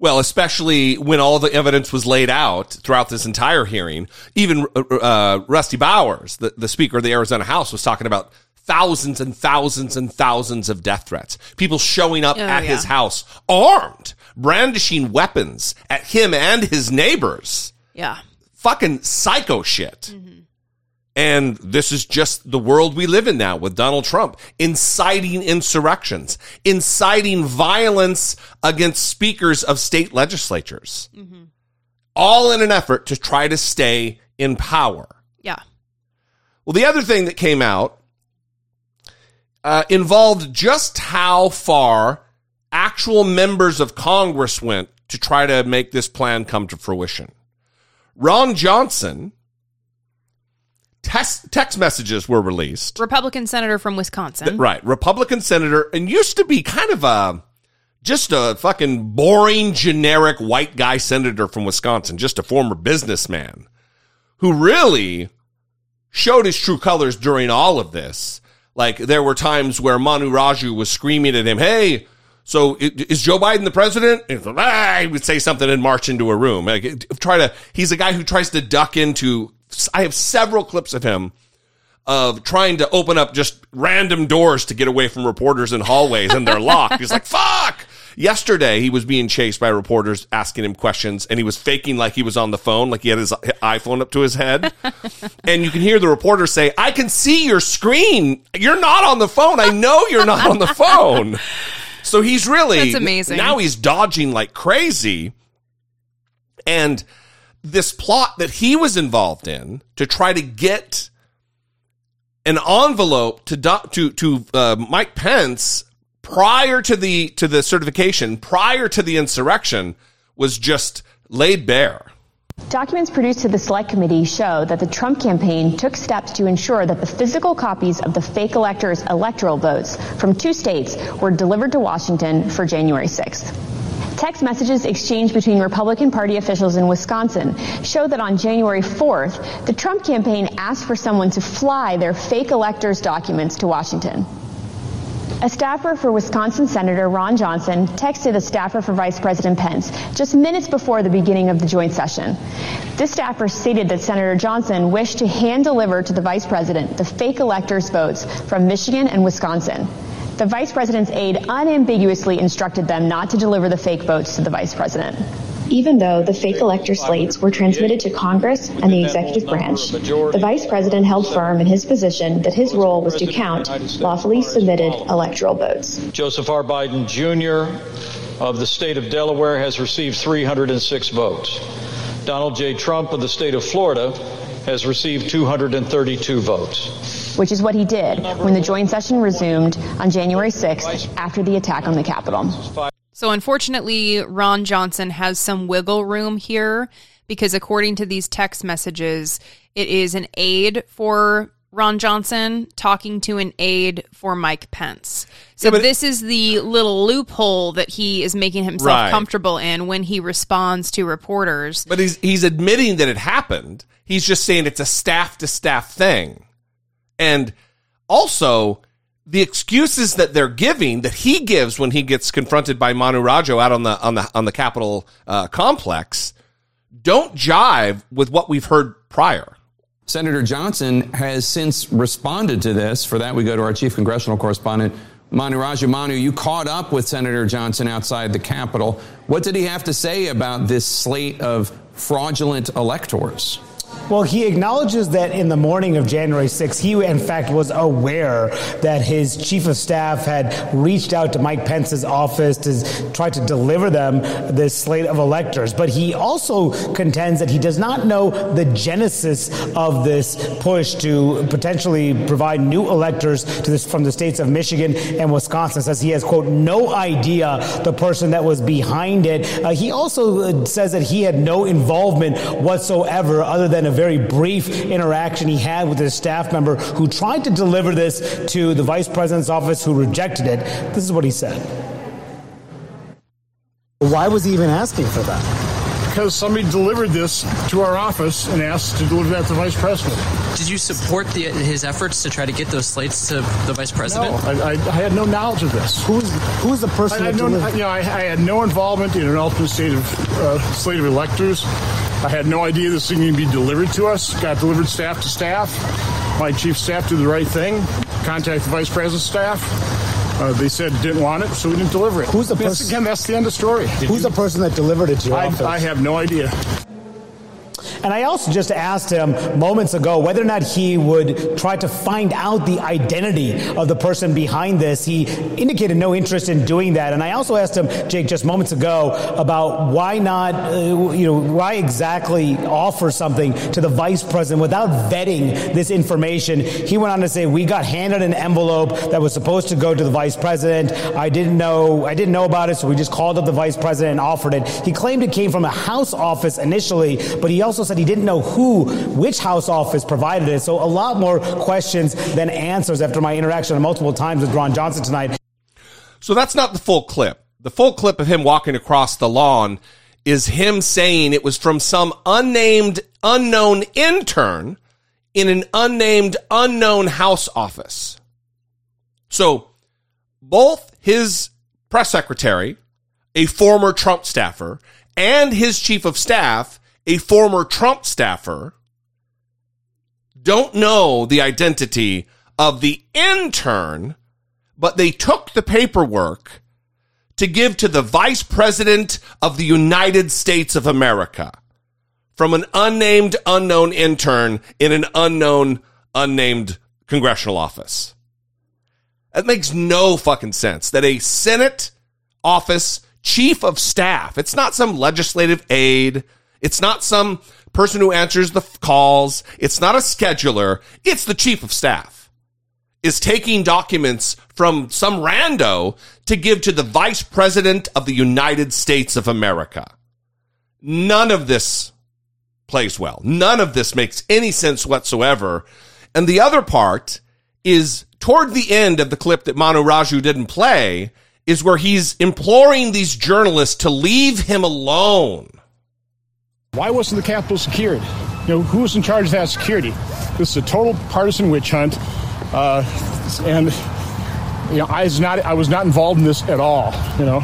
Well, especially when all the evidence was laid out throughout this entire hearing. Even uh, uh, Rusty Bowers, the, the Speaker of the Arizona House, was talking about thousands and thousands and thousands of death threats. People showing up Oh, at yeah. his house armed, brandishing weapons at him and his neighbors. Yeah. Fucking psycho shit. And this is just the world we live in now with Donald Trump inciting insurrections, inciting violence against speakers of state legislatures, all in an effort to try to stay in power. Yeah. Well, the other thing that came out uh, involved just how far actual members of Congress went to try to make this plan come to fruition. Ron Johnson, text, text messages were released. Republican senator from Wisconsin. Right. Republican senator and used to be kind of a just a fucking boring generic white guy senator from Wisconsin, just a former businessman who really showed his true colors during all of this. Like there were times where Manu Raju was screaming at him, "Hey, so is Joe Biden the president?" And ah, he would say something and march into a room. Like, try to. He's a guy who tries to duck into. I have several clips of him of trying to open up just random doors to get away from reporters in hallways and they're locked. He's like, fuck. Yesterday, he was being chased by reporters asking him questions and he was faking like he was on the phone, like he had his iPhone up to his head. and you can hear the reporter say, I can see your screen. You're not on the phone. I know you're not on the phone. So he's really That's amazing. Now he's dodging like crazy. And this plot that he was involved in to try to get an envelope to to to uh, Mike Pence prior to the to the certification, prior to the insurrection, was just laid bare. Documents produced to the Select Committee show that the Trump campaign took steps to ensure that the physical copies of the fake electors' electoral votes from two states were delivered to Washington for January 6th. Text messages exchanged between Republican Party officials in Wisconsin show that on January 4th, the Trump campaign asked for someone to fly their fake electors' documents to Washington. A staffer for Wisconsin Senator Ron Johnson texted a staffer for Vice President Pence just minutes before the beginning of the joint session. This staffer stated that Senator Johnson wished to hand deliver to the Vice President the fake electors' votes from Michigan and Wisconsin. The Vice President's aide unambiguously instructed them not to deliver the fake votes to the Vice President. Even though the fake elector slates were transmitted to Congress and the executive branch, the Vice President held firm in his position that his role was to count lawfully submitted electoral votes. Joseph R. Biden Jr. of the state of Delaware has received 306 votes. Donald J. Trump of the state of Florida has received 232 votes. Which is what he did when the joint session resumed on January 6th after the attack on the Capitol. So unfortunately, Ron Johnson has some wiggle room here because according to these text messages, it is an aide for Ron Johnson talking to an aide for Mike Pence. So Yeah, this is the little loophole that he is making himself Right. comfortable in when he responds to reporters. But he's he's admitting that it happened. He's just saying it's a staff to staff thing. And also the excuses that they're giving that he gives when he gets confronted by Manu Raju out on the on the on the Capitol uh, complex don't jive with what we've heard prior. Senator Johnson has since responded to this. For that, we go to our chief congressional correspondent, Manu Raju. Manu, you caught up with Senator Johnson outside the Capitol. What did he have to say about this slate of fraudulent electors? Well, he acknowledges that in the morning of January 6th, he in fact was aware that his chief of staff had reached out to Mike Pence's office to try to deliver them this slate of electors. But he also contends that he does not know the genesis of this push to potentially provide new electors to this from the states of Michigan and Wisconsin. Says he has quote no idea the person that was behind it. Uh, he also uh, says that he had no involvement whatsoever, other than a very brief interaction he had with his staff member who tried to deliver this to the vice president's office, who rejected it. This is what he said. Why was he even asking for that? because somebody delivered this to our office and asked to deliver that to the vice president. Did you support the, his efforts to try to get those slates to the vice president? No, I, I, I had no knowledge of this. Who's who's the person I had that no, delivered- you know, I, I had no involvement in an ultimate state of uh, slate of electors. I had no idea this thing would be delivered to us. Got delivered staff to staff. My chief staff did the right thing. Contacted the vice president's staff. Uh, they said didn't want it, so we didn't deliver it. Who's the person- Again, that's the end of story. Who's the person that delivered it to your I, office? I have no idea. And I also just asked him moments ago whether or not he would try to find out the identity of the person behind this. He indicated no interest in doing that. And I also asked him, Jake, just moments ago about why not, uh, you know, why exactly offer something to the vice president without vetting this information. He went on to say, we got handed an envelope that was supposed to go to the vice president. I didn't know, I didn't know about it, so we just called up the vice president and offered it. He claimed it came from a House office initially, but he also said he didn't know who, which House office provided it. So a lot more questions than answers after my interaction multiple times with Ron Johnson tonight. So that's not the full clip. The full clip of him walking across the lawn is him saying it was from some unnamed, unknown intern in an unnamed, unknown house office. So both his press secretary, a former Trump staffer, and his chief of staff, a former Trump staffer, don't know the identity of the intern, but they took the paperwork to give to the vice president of the United States of America from an unnamed, unknown intern in an unknown, unnamed congressional office. That makes no fucking sense that a Senate office chief of staff, it's not some legislative aide, it's not some person who answers the calls, it's not a scheduler, it's the chief of staff, is taking documents from some rando to give to the vice president of the United States of America. None of this plays well. None of this makes any sense whatsoever. And the other part is toward the end of the clip that Manu Raju didn't play is where he's imploring these journalists to leave him alone. Why wasn't the Capitol secured? You know, who was in charge of that security? This is a total partisan witch hunt, uh, and you know, I was not I was not involved in this at all. You know,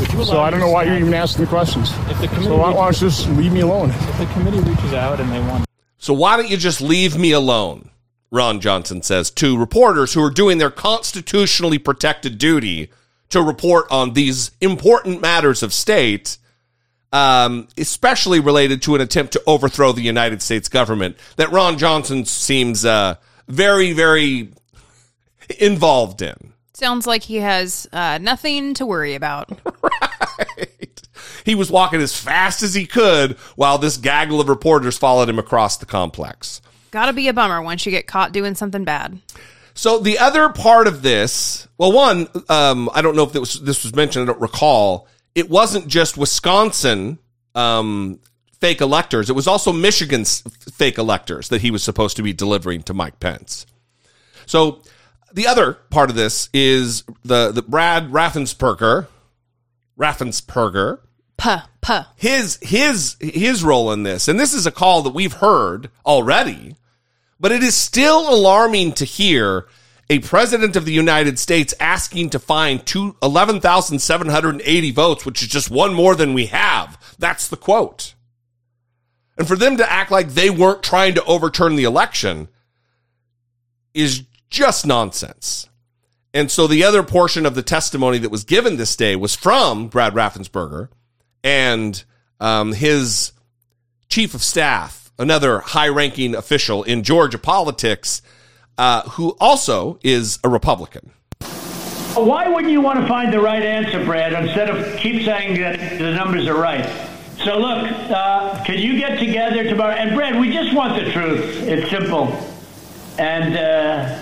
you so I don't know why you're even asking the questions. If the committee so why, why don't you just leave me alone? If the committee reaches out and they want So why don't you just leave me alone? Ron Johnson says to reporters who are doing their constitutionally protected duty to report on these important matters of state, um, especially related to an attempt to overthrow the United States government that Ron Johnson seems uh, very, very involved in. Sounds like he has uh, nothing to worry about. Right. He was walking as fast as he could while this gaggle of reporters followed him across the complex. Gotta be a bummer once you get caught doing something bad. So the other part of this, well, one, um, I don't know if was, this was mentioned. I don't recall. It wasn't just Wisconsin um, fake electors. It was also Michigan's fake electors that he was supposed to be delivering to Mike Pence. So the other part of this is the the Brad Raffensperger, Raffensperger, Puh, puh. his his his role in this, and this is a call that we've heard already, but it is still alarming to hear a president of the United States asking to find two, 11,780 votes, which is just one more than we have. That's the quote. And for them to act like they weren't trying to overturn the election is just nonsense. And so the other portion of the testimony that was given this day was from Brad Raffensperger and um, his chief of staff, another high ranking official in Georgia politics, uh, who also is a Republican. Why wouldn't you want to find the right answer, Brad, instead of keep saying that the numbers are right? So look, uh, can you get together tomorrow? And Brad, we just want the truth. It's simple, and uh,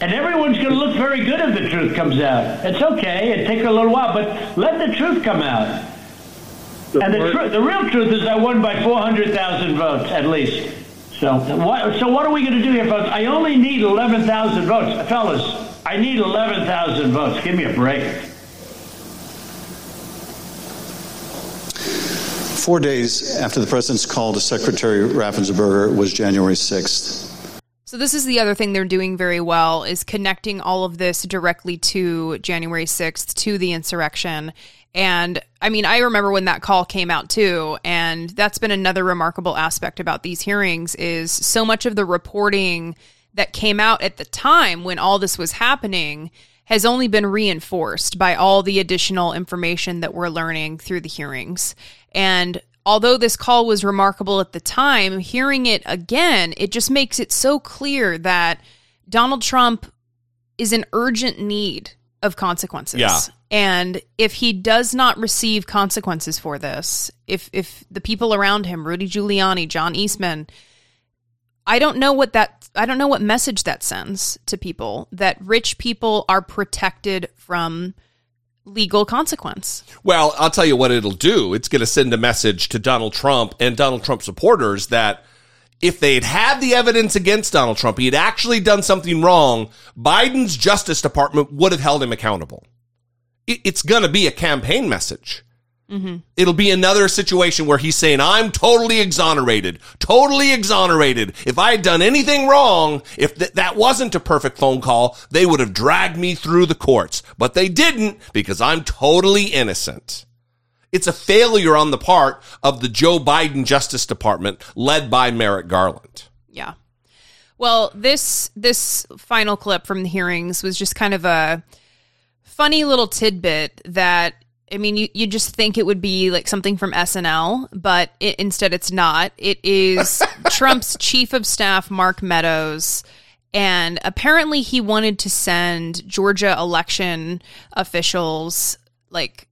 and everyone's going to look very good if the truth comes out. It's okay. It takes a little while, but let the truth come out. And the, tr- the real truth is I won by 400,000 votes at least. So what, so what are we going to do here, folks? I only need 11,000 votes. Fellas, I need 11,000 votes. Give me a break. four days after the president's call to Secretary Raffensperger was January 6th. So this is the other thing they're doing very well is connecting all of this directly to January 6th to the insurrection. And I mean, I remember when that call came out too, and that's been another remarkable aspect about these hearings is so much of the reporting that came out at the time when all this was happening has only been reinforced by all the additional information that we're learning through the hearings. And although this call was remarkable at the time, hearing it again, it just makes it so clear that Donald Trump is in urgent need of consequences. Yeah. And if he does not receive consequences for this, if if the people around him, Rudy Giuliani, John Eastman, I don't know what that I don't know what message that sends to people that rich people are protected from legal consequence. Well, I'll tell you what it'll do. It's going to send a message to Donald Trump and Donald Trump supporters that if they'd had the evidence against Donald Trump, he had actually done something wrong, Biden's Justice Department would have held him accountable. It's going to be a campaign message. Mm-hmm. It'll be another situation where he's saying, I'm totally exonerated, totally exonerated. If I had done anything wrong, if th- that wasn't a perfect phone call, they would have dragged me through the courts. But they didn't because I'm totally innocent. It's a failure on the part of the Joe Biden Justice Department led by Merrick Garland. Yeah. Well, this this final clip from the hearings was just kind of a funny little tidbit that I mean, you, you just think it would be like something from SNL, but it, instead it's not. It is Trump's chief of staff, Mark Meadows. And apparently he wanted to send Georgia election officials like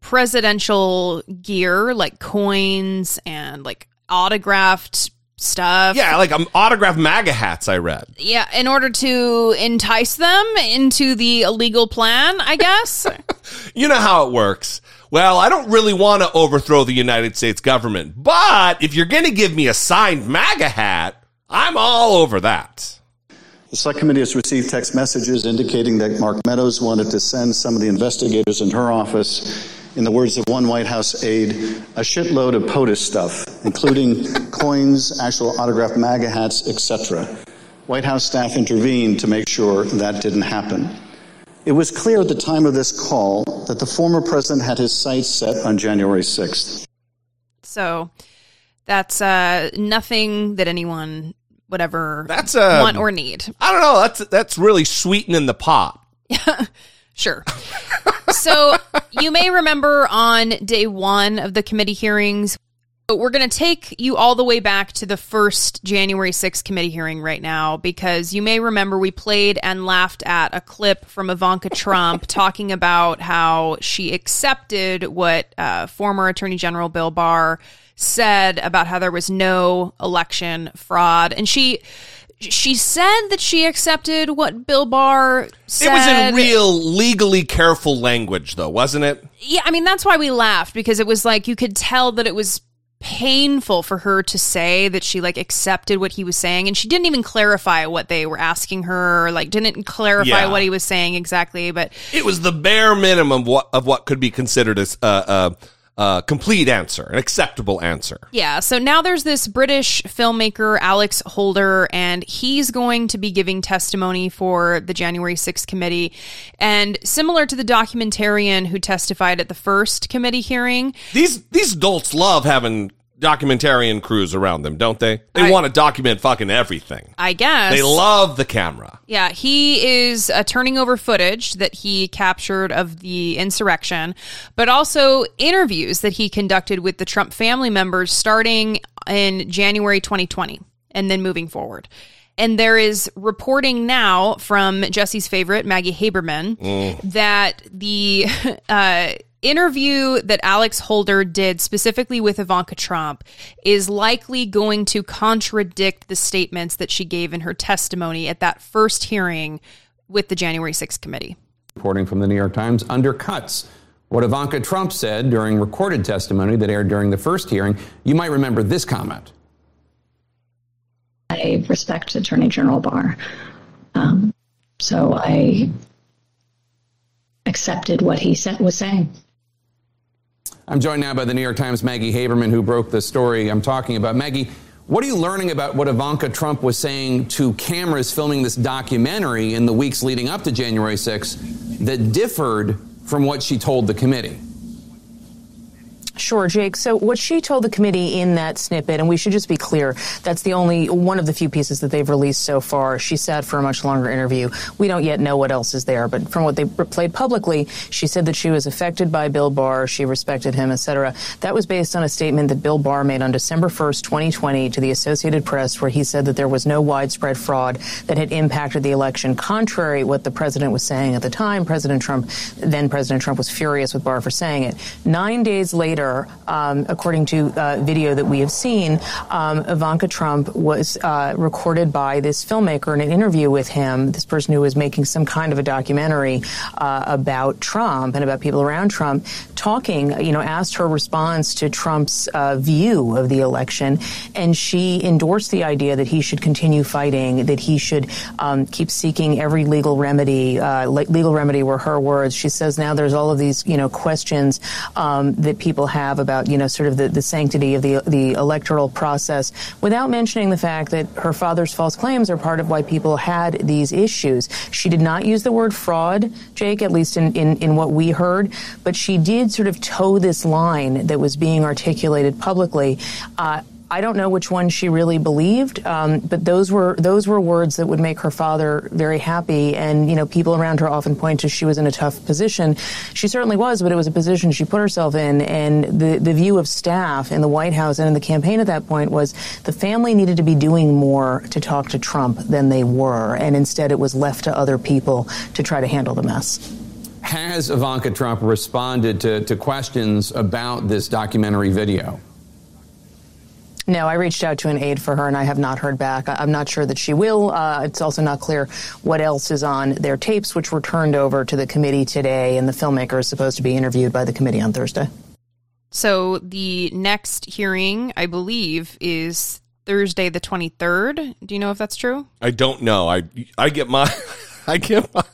presidential gear, like coins and like autographed stuff. Yeah, like um, autographed MAGA hats I read. Yeah, in order to entice them into the illegal plan, I guess. You know how it works. Well, I don't really want to overthrow the United States government, but if you're going to give me a signed MAGA hat, I'm all over that. The Select Committee has received text messages indicating that Mark Meadows wanted to send some of the investigators in her office, in the words of one White House aide, a shitload of POTUS stuff, including coins, actual autographed MAGA hats, etc. White House staff intervened to make sure that didn't happen. It was clear at the time of this call that the former president had his sights set on January 6th. so that's uh, nothing that anyone would ever That's, um, want or need. I don't know. That's that's really sweetening the pot. Sure. so you may remember on day one of the committee hearings, but we're going to take you all the way back to the first January 6th committee hearing right now because you may remember we played and laughed at a clip from Ivanka Trump talking about how she accepted what uh, former Attorney General Bill Barr said about how there was no election fraud. And she. She said that she accepted what Bill Barr said. It was in real legally careful language, though, wasn't it? Yeah, I mean that's why we laughed because it was like you could tell that it was painful for her to say that she like accepted what he was saying and she didn't even clarify what they were asking her or like didn't clarify Yeah. what he was saying exactly but It was the bare minimum of what, of what could be considered as a, a, a complete answer, an acceptable answer. yeah so now there's this british filmmaker alex holder and he's going to be giving testimony for the january 6th committee and similar to the documentarian who testified at the first committee hearing These these adults love having documentarian crews around them, don't they? They I- want to document fucking everything. i guess They love the camera. Yeah, he is uh, turning over footage that he captured of the insurrection, but also interviews that he conducted with the Trump family members starting in January 2020 and then moving forward. And there is reporting now from Jesse's favorite, Maggie Haberman, that the uh, interview that Alex Holder did specifically with Ivanka Trump is likely going to contradict the statements that she gave in her testimony at that first hearing with the January 6th committee. Reporting from the New York Times undercuts what Ivanka Trump said during recorded testimony that aired during the first hearing. You might remember this comment. I respect Attorney General Barr. Um, so I accepted what he said was saying. I'm joined now by the New York Times' Maggie Haberman, who broke the story I'm talking about. Maggie, what are you learning about what Ivanka Trump was saying to cameras filming this documentary in the weeks leading up to January 6th that differed from what she told the committee? Sure, Jake. So what she told the committee in that snippet, and we should just be clear, that's the only one of the few pieces that they've released so far. She sat for a much longer interview. We don't yet know what else is there, but from what they played publicly, she said that she was affected by Bill Barr, she respected him, etc. That was based on a statement that Bill Barr made on December 1st, 2020 to the Associated Press where he said that there was no widespread fraud that had impacted the election, contrary to what the president was saying at the time. President Trump, then President Trump was furious with Barr for saying it. 9 days later, um, according to uh, video that we have seen, um, Ivanka Trump was uh, recorded by this filmmaker in an interview with him, this person who was making some kind of a documentary uh, about Trump and about people around Trump, talking, you know, asked her response to Trump's uh, view of the election. And she endorsed the idea that he should continue fighting, that he should um, keep seeking every legal remedy. Uh, legal remedy were her words. She says now there's all of these, you know, questions um, that people have have about, you know, sort of the, the sanctity of the, the electoral process without mentioning the fact that her father's false claims are part of why people had these issues. She did not use the word fraud, Jake, at least in, in, in what we heard, but she did sort of toe this line that was being articulated publicly. Uh, I don't know which one she really believed, um, but those were those were words that would make her father very happy. And you know, people around her often point to she was in a tough position. She certainly was, but it was a position she put herself in. And the the view of staff in the White House and in the campaign at that point was the family needed to be doing more to talk to Trump than they were, and instead it was left to other people to try to handle the mess. Has Ivanka Trump responded to, to questions about this documentary video? No, I reached out to an aide for her and I have not heard back. I'm not sure that she will. Uh, it's also not clear what else is on their tapes, which were turned over to the committee today, and the filmmaker is supposed to be interviewed by the committee on Thursday. So the next hearing, I believe, is Thursday the 23rd. Do you know if that's true? I don't know. I I get my I get my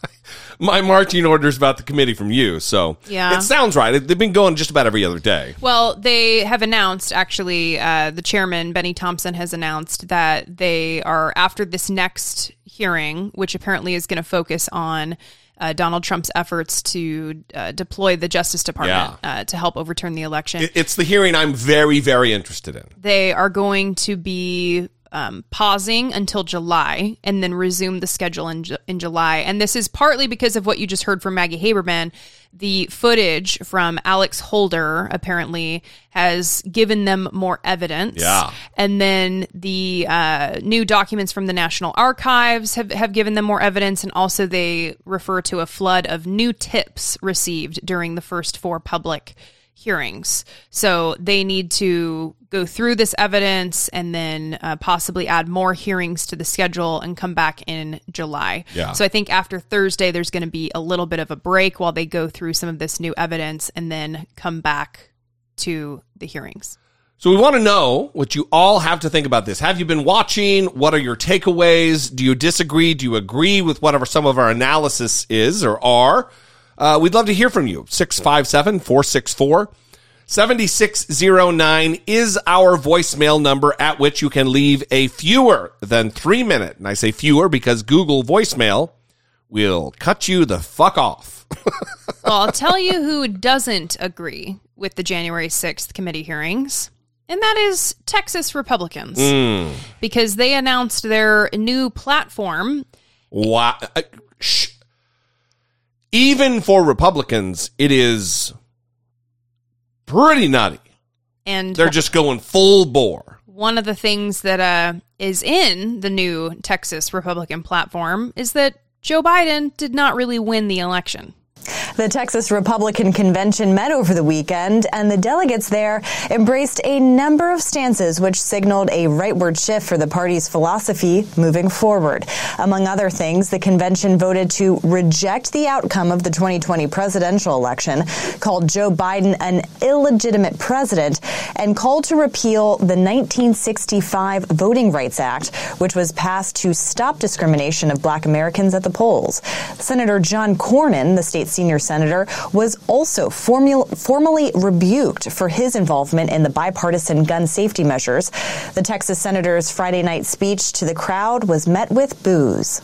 my marching orders about the committee from you. So Yeah. it sounds right. They've been going just about every other day. Well, they have announced, actually, uh, the chairman, Bennie Thompson, has announced that they are, after this next hearing, which apparently is going to focus on uh, Donald Trump's efforts to uh, deploy the Justice Department uh, to help overturn the election. It's the hearing I'm very, very interested in. they are going to be um, pausing until July and then resume the schedule in, in July. And this is partly because of what you just heard from Maggie Haberman. The footage from Alex Holder apparently has given them more evidence. Yeah. And then the uh, new documents from the National Archives have, have given them more evidence. And also, they refer to a flood of new tips received during the first four public hearings. So they need to go through this evidence and then uh, possibly add more hearings to the schedule and come back in July. Yeah. So I think after Thursday, there's going to be a little bit of a break while they go through some of this new evidence and then come back to the hearings. So we want to know what you all have to think about this. Have you been watching? What are your takeaways? Do you disagree? Do you agree with whatever some of our analysis is or are? Uh, we'd love to hear from you. 657 464 7609 is our voicemail number at which you can leave a fewer than three minute. And I say fewer because Google voicemail will cut you the fuck off. well, I'll tell you who doesn't agree with the January 6th committee hearings, and that is Texas Republicans. Mm. Because they announced their new platform. Wow. Uh, sh- Even for Republicans, it is pretty nutty. And They're just going full bore. one of the things that uh, is in the new Texas Republican platform is that Joe Biden did not really win the election. The Texas Republican Convention met over the weekend, and the delegates there embraced a number of stances which signaled a rightward shift for the party's philosophy moving forward. Among other things, the convention voted to reject the outcome of the 2020 presidential election, called Joe Biden an illegitimate president, and called to repeal the 1965 Voting Rights Act, which was passed to stop discrimination of black Americans at the polls. Senator John Cornyn, the state's senior senator was also formally rebuked for his involvement in the bipartisan gun safety measures. The Texas senator's Friday night speech to the crowd was met with boos.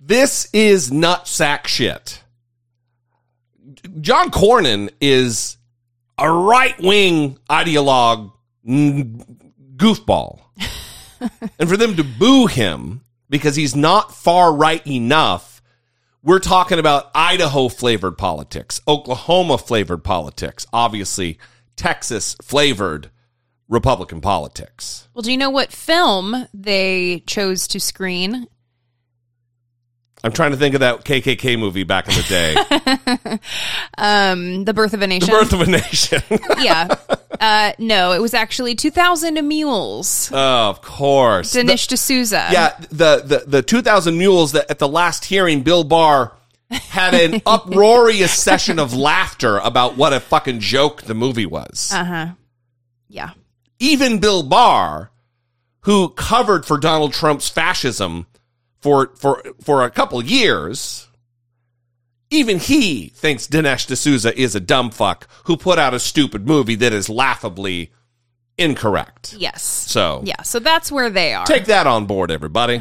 This is nutsack shit. John Cornyn is a right wing ideologue goofball. and for them to boo him because he's not far right enough, we're talking about Idaho flavored politics, Oklahoma flavored politics, obviously Texas flavored Republican politics. Well, do you know what film they chose to screen? I'm trying to think of that KKK movie back in the day. um, The Birth of a Nation. The Birth of a Nation. yeah. Uh, no, it was actually 2000 Mules. Oh, of course. Dinesh D'Souza. Yeah, the, the, the 2000 Mules that at the last hearing, Bill Barr had an uproarious session of laughter about what a fucking joke the movie was. Uh huh. Yeah. Even Bill Barr, who covered for Donald Trump's fascism for for for a couple years, even he thinks Dinesh D'Souza is a dumb fuck who put out a stupid movie that is laughably incorrect. Yes. So Yeah, so that's where they are. take that on board, everybody.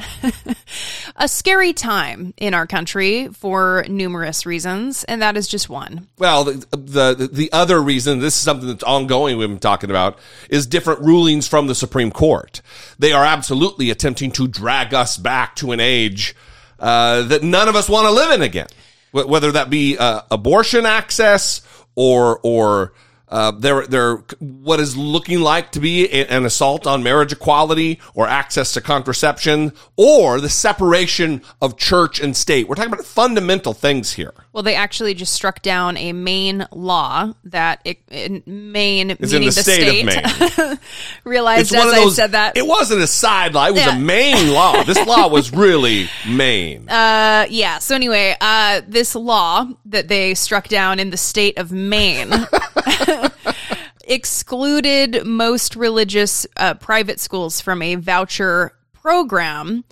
a scary time in our country for numerous reasons, and that is just one. Well, the, the the other reason this is something that's ongoing we've been talking about is different rulings from the Supreme Court. They are absolutely attempting to drag us back to an age uh, that none of us want to live in again, whether that be uh, abortion access or or uh, they're, they're what is looking like to be an assault on marriage equality or access to contraception or the separation of church and state. We're talking about fundamental things here. Well, they actually just struck down a Maine law that it, in Maine, Is in meaning the state of Maine, realized It's as of I said that. It wasn't a side law. It was Yeah. a main law. This law was really Maine. Uh, yeah. So anyway, uh, this law that they struck down in the state of Maine excluded most religious uh, private schools from a voucher program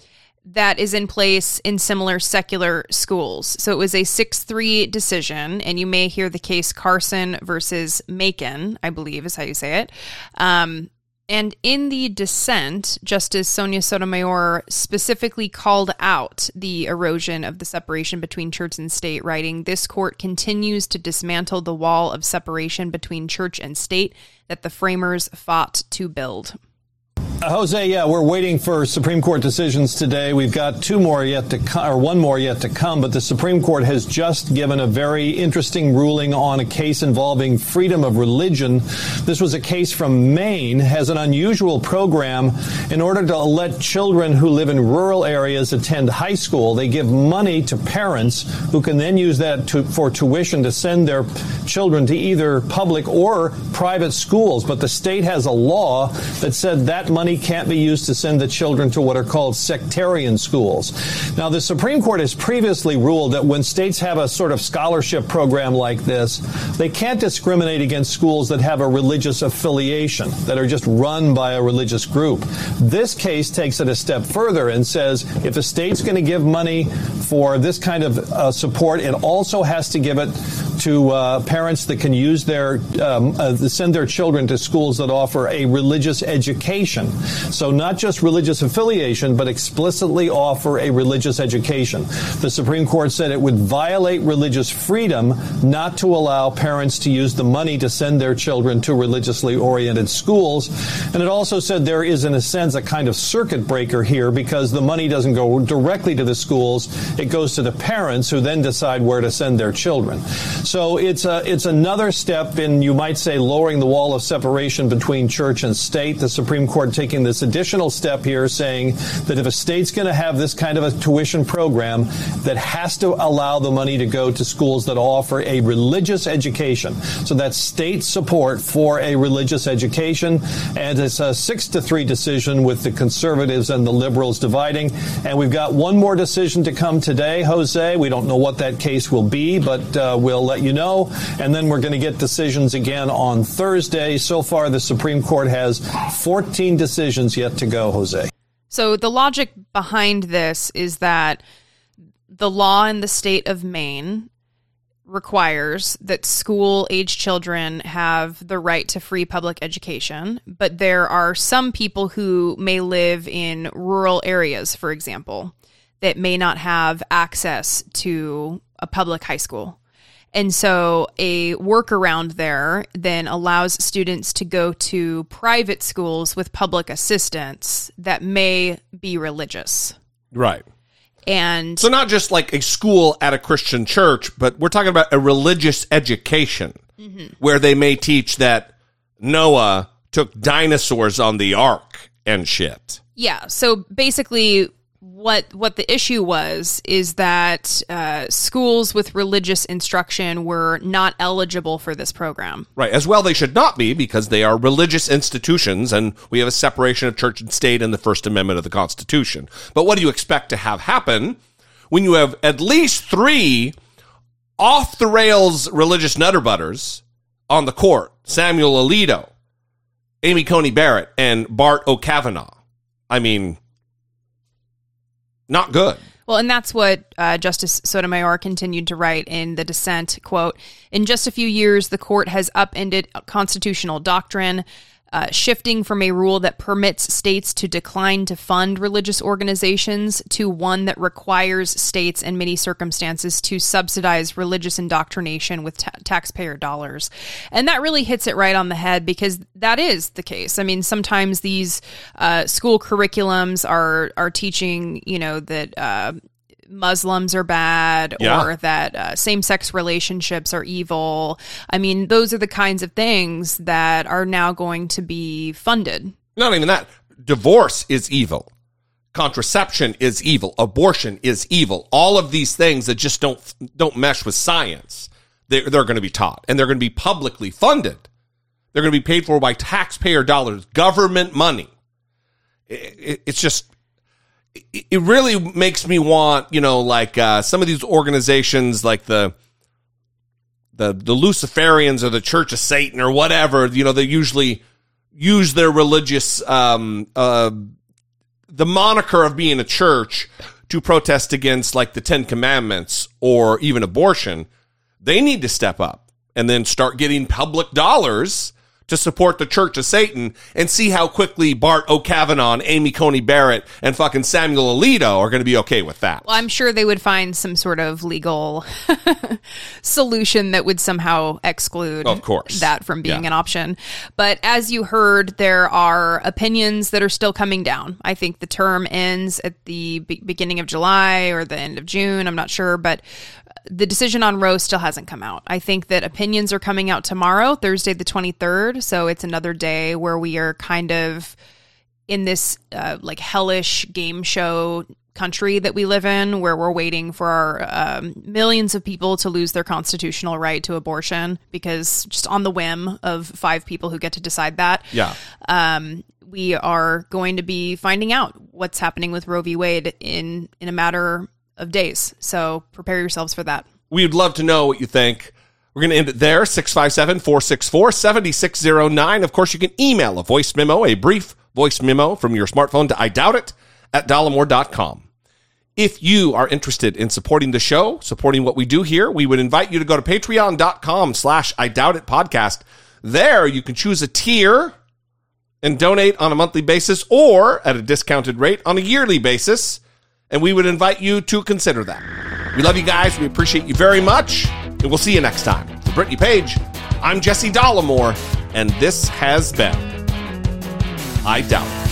that is in place in similar secular schools. So it was a 6 3 decision, and you may hear the case Carson versus Makin, I believe is how you say it. Um, and in the dissent, Justice Sonia Sotomayor specifically called out the erosion of the separation between church and state, writing, This court continues to dismantle the wall of separation between church and state that the framers fought to build. Jose, yeah, we're waiting for Supreme Court decisions today. We've got two more yet to come, or one more yet to come, but the Supreme Court has just given a very interesting ruling on a case involving freedom of religion. This was a case from Maine, has an unusual program in order to let children who live in rural areas attend high school. They give money to parents who can then use that to, for tuition to send their children to either public or private schools. But the state has a law that said that money can't be used to send the children to what are called sectarian schools. Now, the Supreme Court has previously ruled that when states have a sort of scholarship program like this, they can't discriminate against schools that have a religious affiliation, that are just run by a religious group. This case takes it a step further and says if a state's going to give money for this kind of uh, support, it also has to give it to uh, parents that can use their um, uh, send their children to schools that offer a religious education. So not just religious affiliation, but explicitly offer a religious education. The Supreme Court said it would violate religious freedom not to allow parents to use the money to send their children to religiously oriented schools. And it also said there is, in a sense, a kind of circuit breaker here because the money doesn't go directly to the schools. It goes to the parents who then decide where to send their children. It's a, it's another step in, you might say, lowering the wall of separation between church and state. The Supreme Court taking this additional step here saying that if a state's going to have this kind of a tuition program that has to allow the money to go to schools that offer a religious education. So that's state support for a religious education. And it's a six to three decision with the conservatives and the liberals dividing. And we've got one more decision to come today, Jose. We don't know what that case will be, but uh, we'll let you know. And then we're going to get decisions again on Thursday. So far, the Supreme Court has 14 decisions yet to go, Jose. So the logic behind this is that the law in the state of Maine requires that school age children have the right to free public education, but there are some people who may live in rural areas, for example, that may not have access to a public high school. And so a workaround there then allows students to go to private schools with public assistance that may be religious. Right. And So not just like a school at a Christian church, but we're talking about a religious education Mhm. where they may teach that Noah took dinosaurs on the ark and shit. Yeah. So basically, what what the issue was is that uh, schools with religious instruction were not eligible for this program. Right. As well, they should not be because they are religious institutions and we have a separation of church and state in the First Amendment of the Constitution. But what do you expect to have happen when you have at least three off the rails religious nutterbutters on the court? Samuel Alito, Amy Coney Barrett, and Bart O'Kavanaugh. I mean, not good. Well, and that's what uh, Justice Sotomayor continued to write in the dissent. Quote: In just a few years, the court has upended constitutional doctrine. Uh, shifting from a rule that permits states to decline to fund religious organizations to one that requires states in many circumstances to subsidize religious indoctrination with ta- taxpayer dollars. And that really hits it right on the head because that is the case. I mean, sometimes these uh, school curriculums are are teaching, you know, that. Uh, Muslims are bad Yeah. or that uh, same sex relationships are evil. I mean, those are the kinds of things that are now going to be funded. Not even that. Divorce is evil. Contraception is evil. Abortion is evil. All of these things that just don't don't mesh with science. They're, they're going to be taught, and they're going to be publicly funded. They're going to be paid for by taxpayer dollars, government money. It- it- it's just it really makes me want, you know, like uh, some of these organizations, like the the the Luciferians or the Church of Satan or whatever. You know, they usually use their religious um uh the moniker of being a church to protest against like the Ten Commandments or even abortion. They need to step up and then start getting public dollars to support the Church of Satan and see how quickly Bart O'Kavanaugh Amy Coney Barrett and fucking Samuel Alito are going to be okay with that. Well, I'm sure they would find some sort of legal solution that would somehow exclude Of course. that from being Yeah. an option. But as you heard, there are opinions that are still coming down. I think the term ends at the be- beginning of July or the end of June. I'm not sure, but the decision on Roe still hasn't come out. I think that opinions are coming out tomorrow, Thursday the 23rd. So it's another day where we are kind of in this uh, like hellish game show country that we live in where we're waiting for our um, millions of people to lose their constitutional right to abortion because just on the whim of five people who get to decide that Yeah. um, we are going to be finding out what's happening with roe v wade in in a matter of days so prepare yourselves for that We'd love to know what you think. We're going to end it there 657 464 7609. Of course, you can email a voice memo, a brief voice memo from your smartphone to I doubt it at dollemore.com. If you are interested in supporting the show, supporting what we do here, we would invite you to go to patreon.com slash I doubt it podcast. There you can choose a tier and donate on a monthly basis or at a discounted rate on a yearly basis. And we would invite you to consider that. We love you guys. We appreciate you very much. And we'll see you next time. For Brittany Page, I'm Jesse Dollemore, and this has been I Doubt.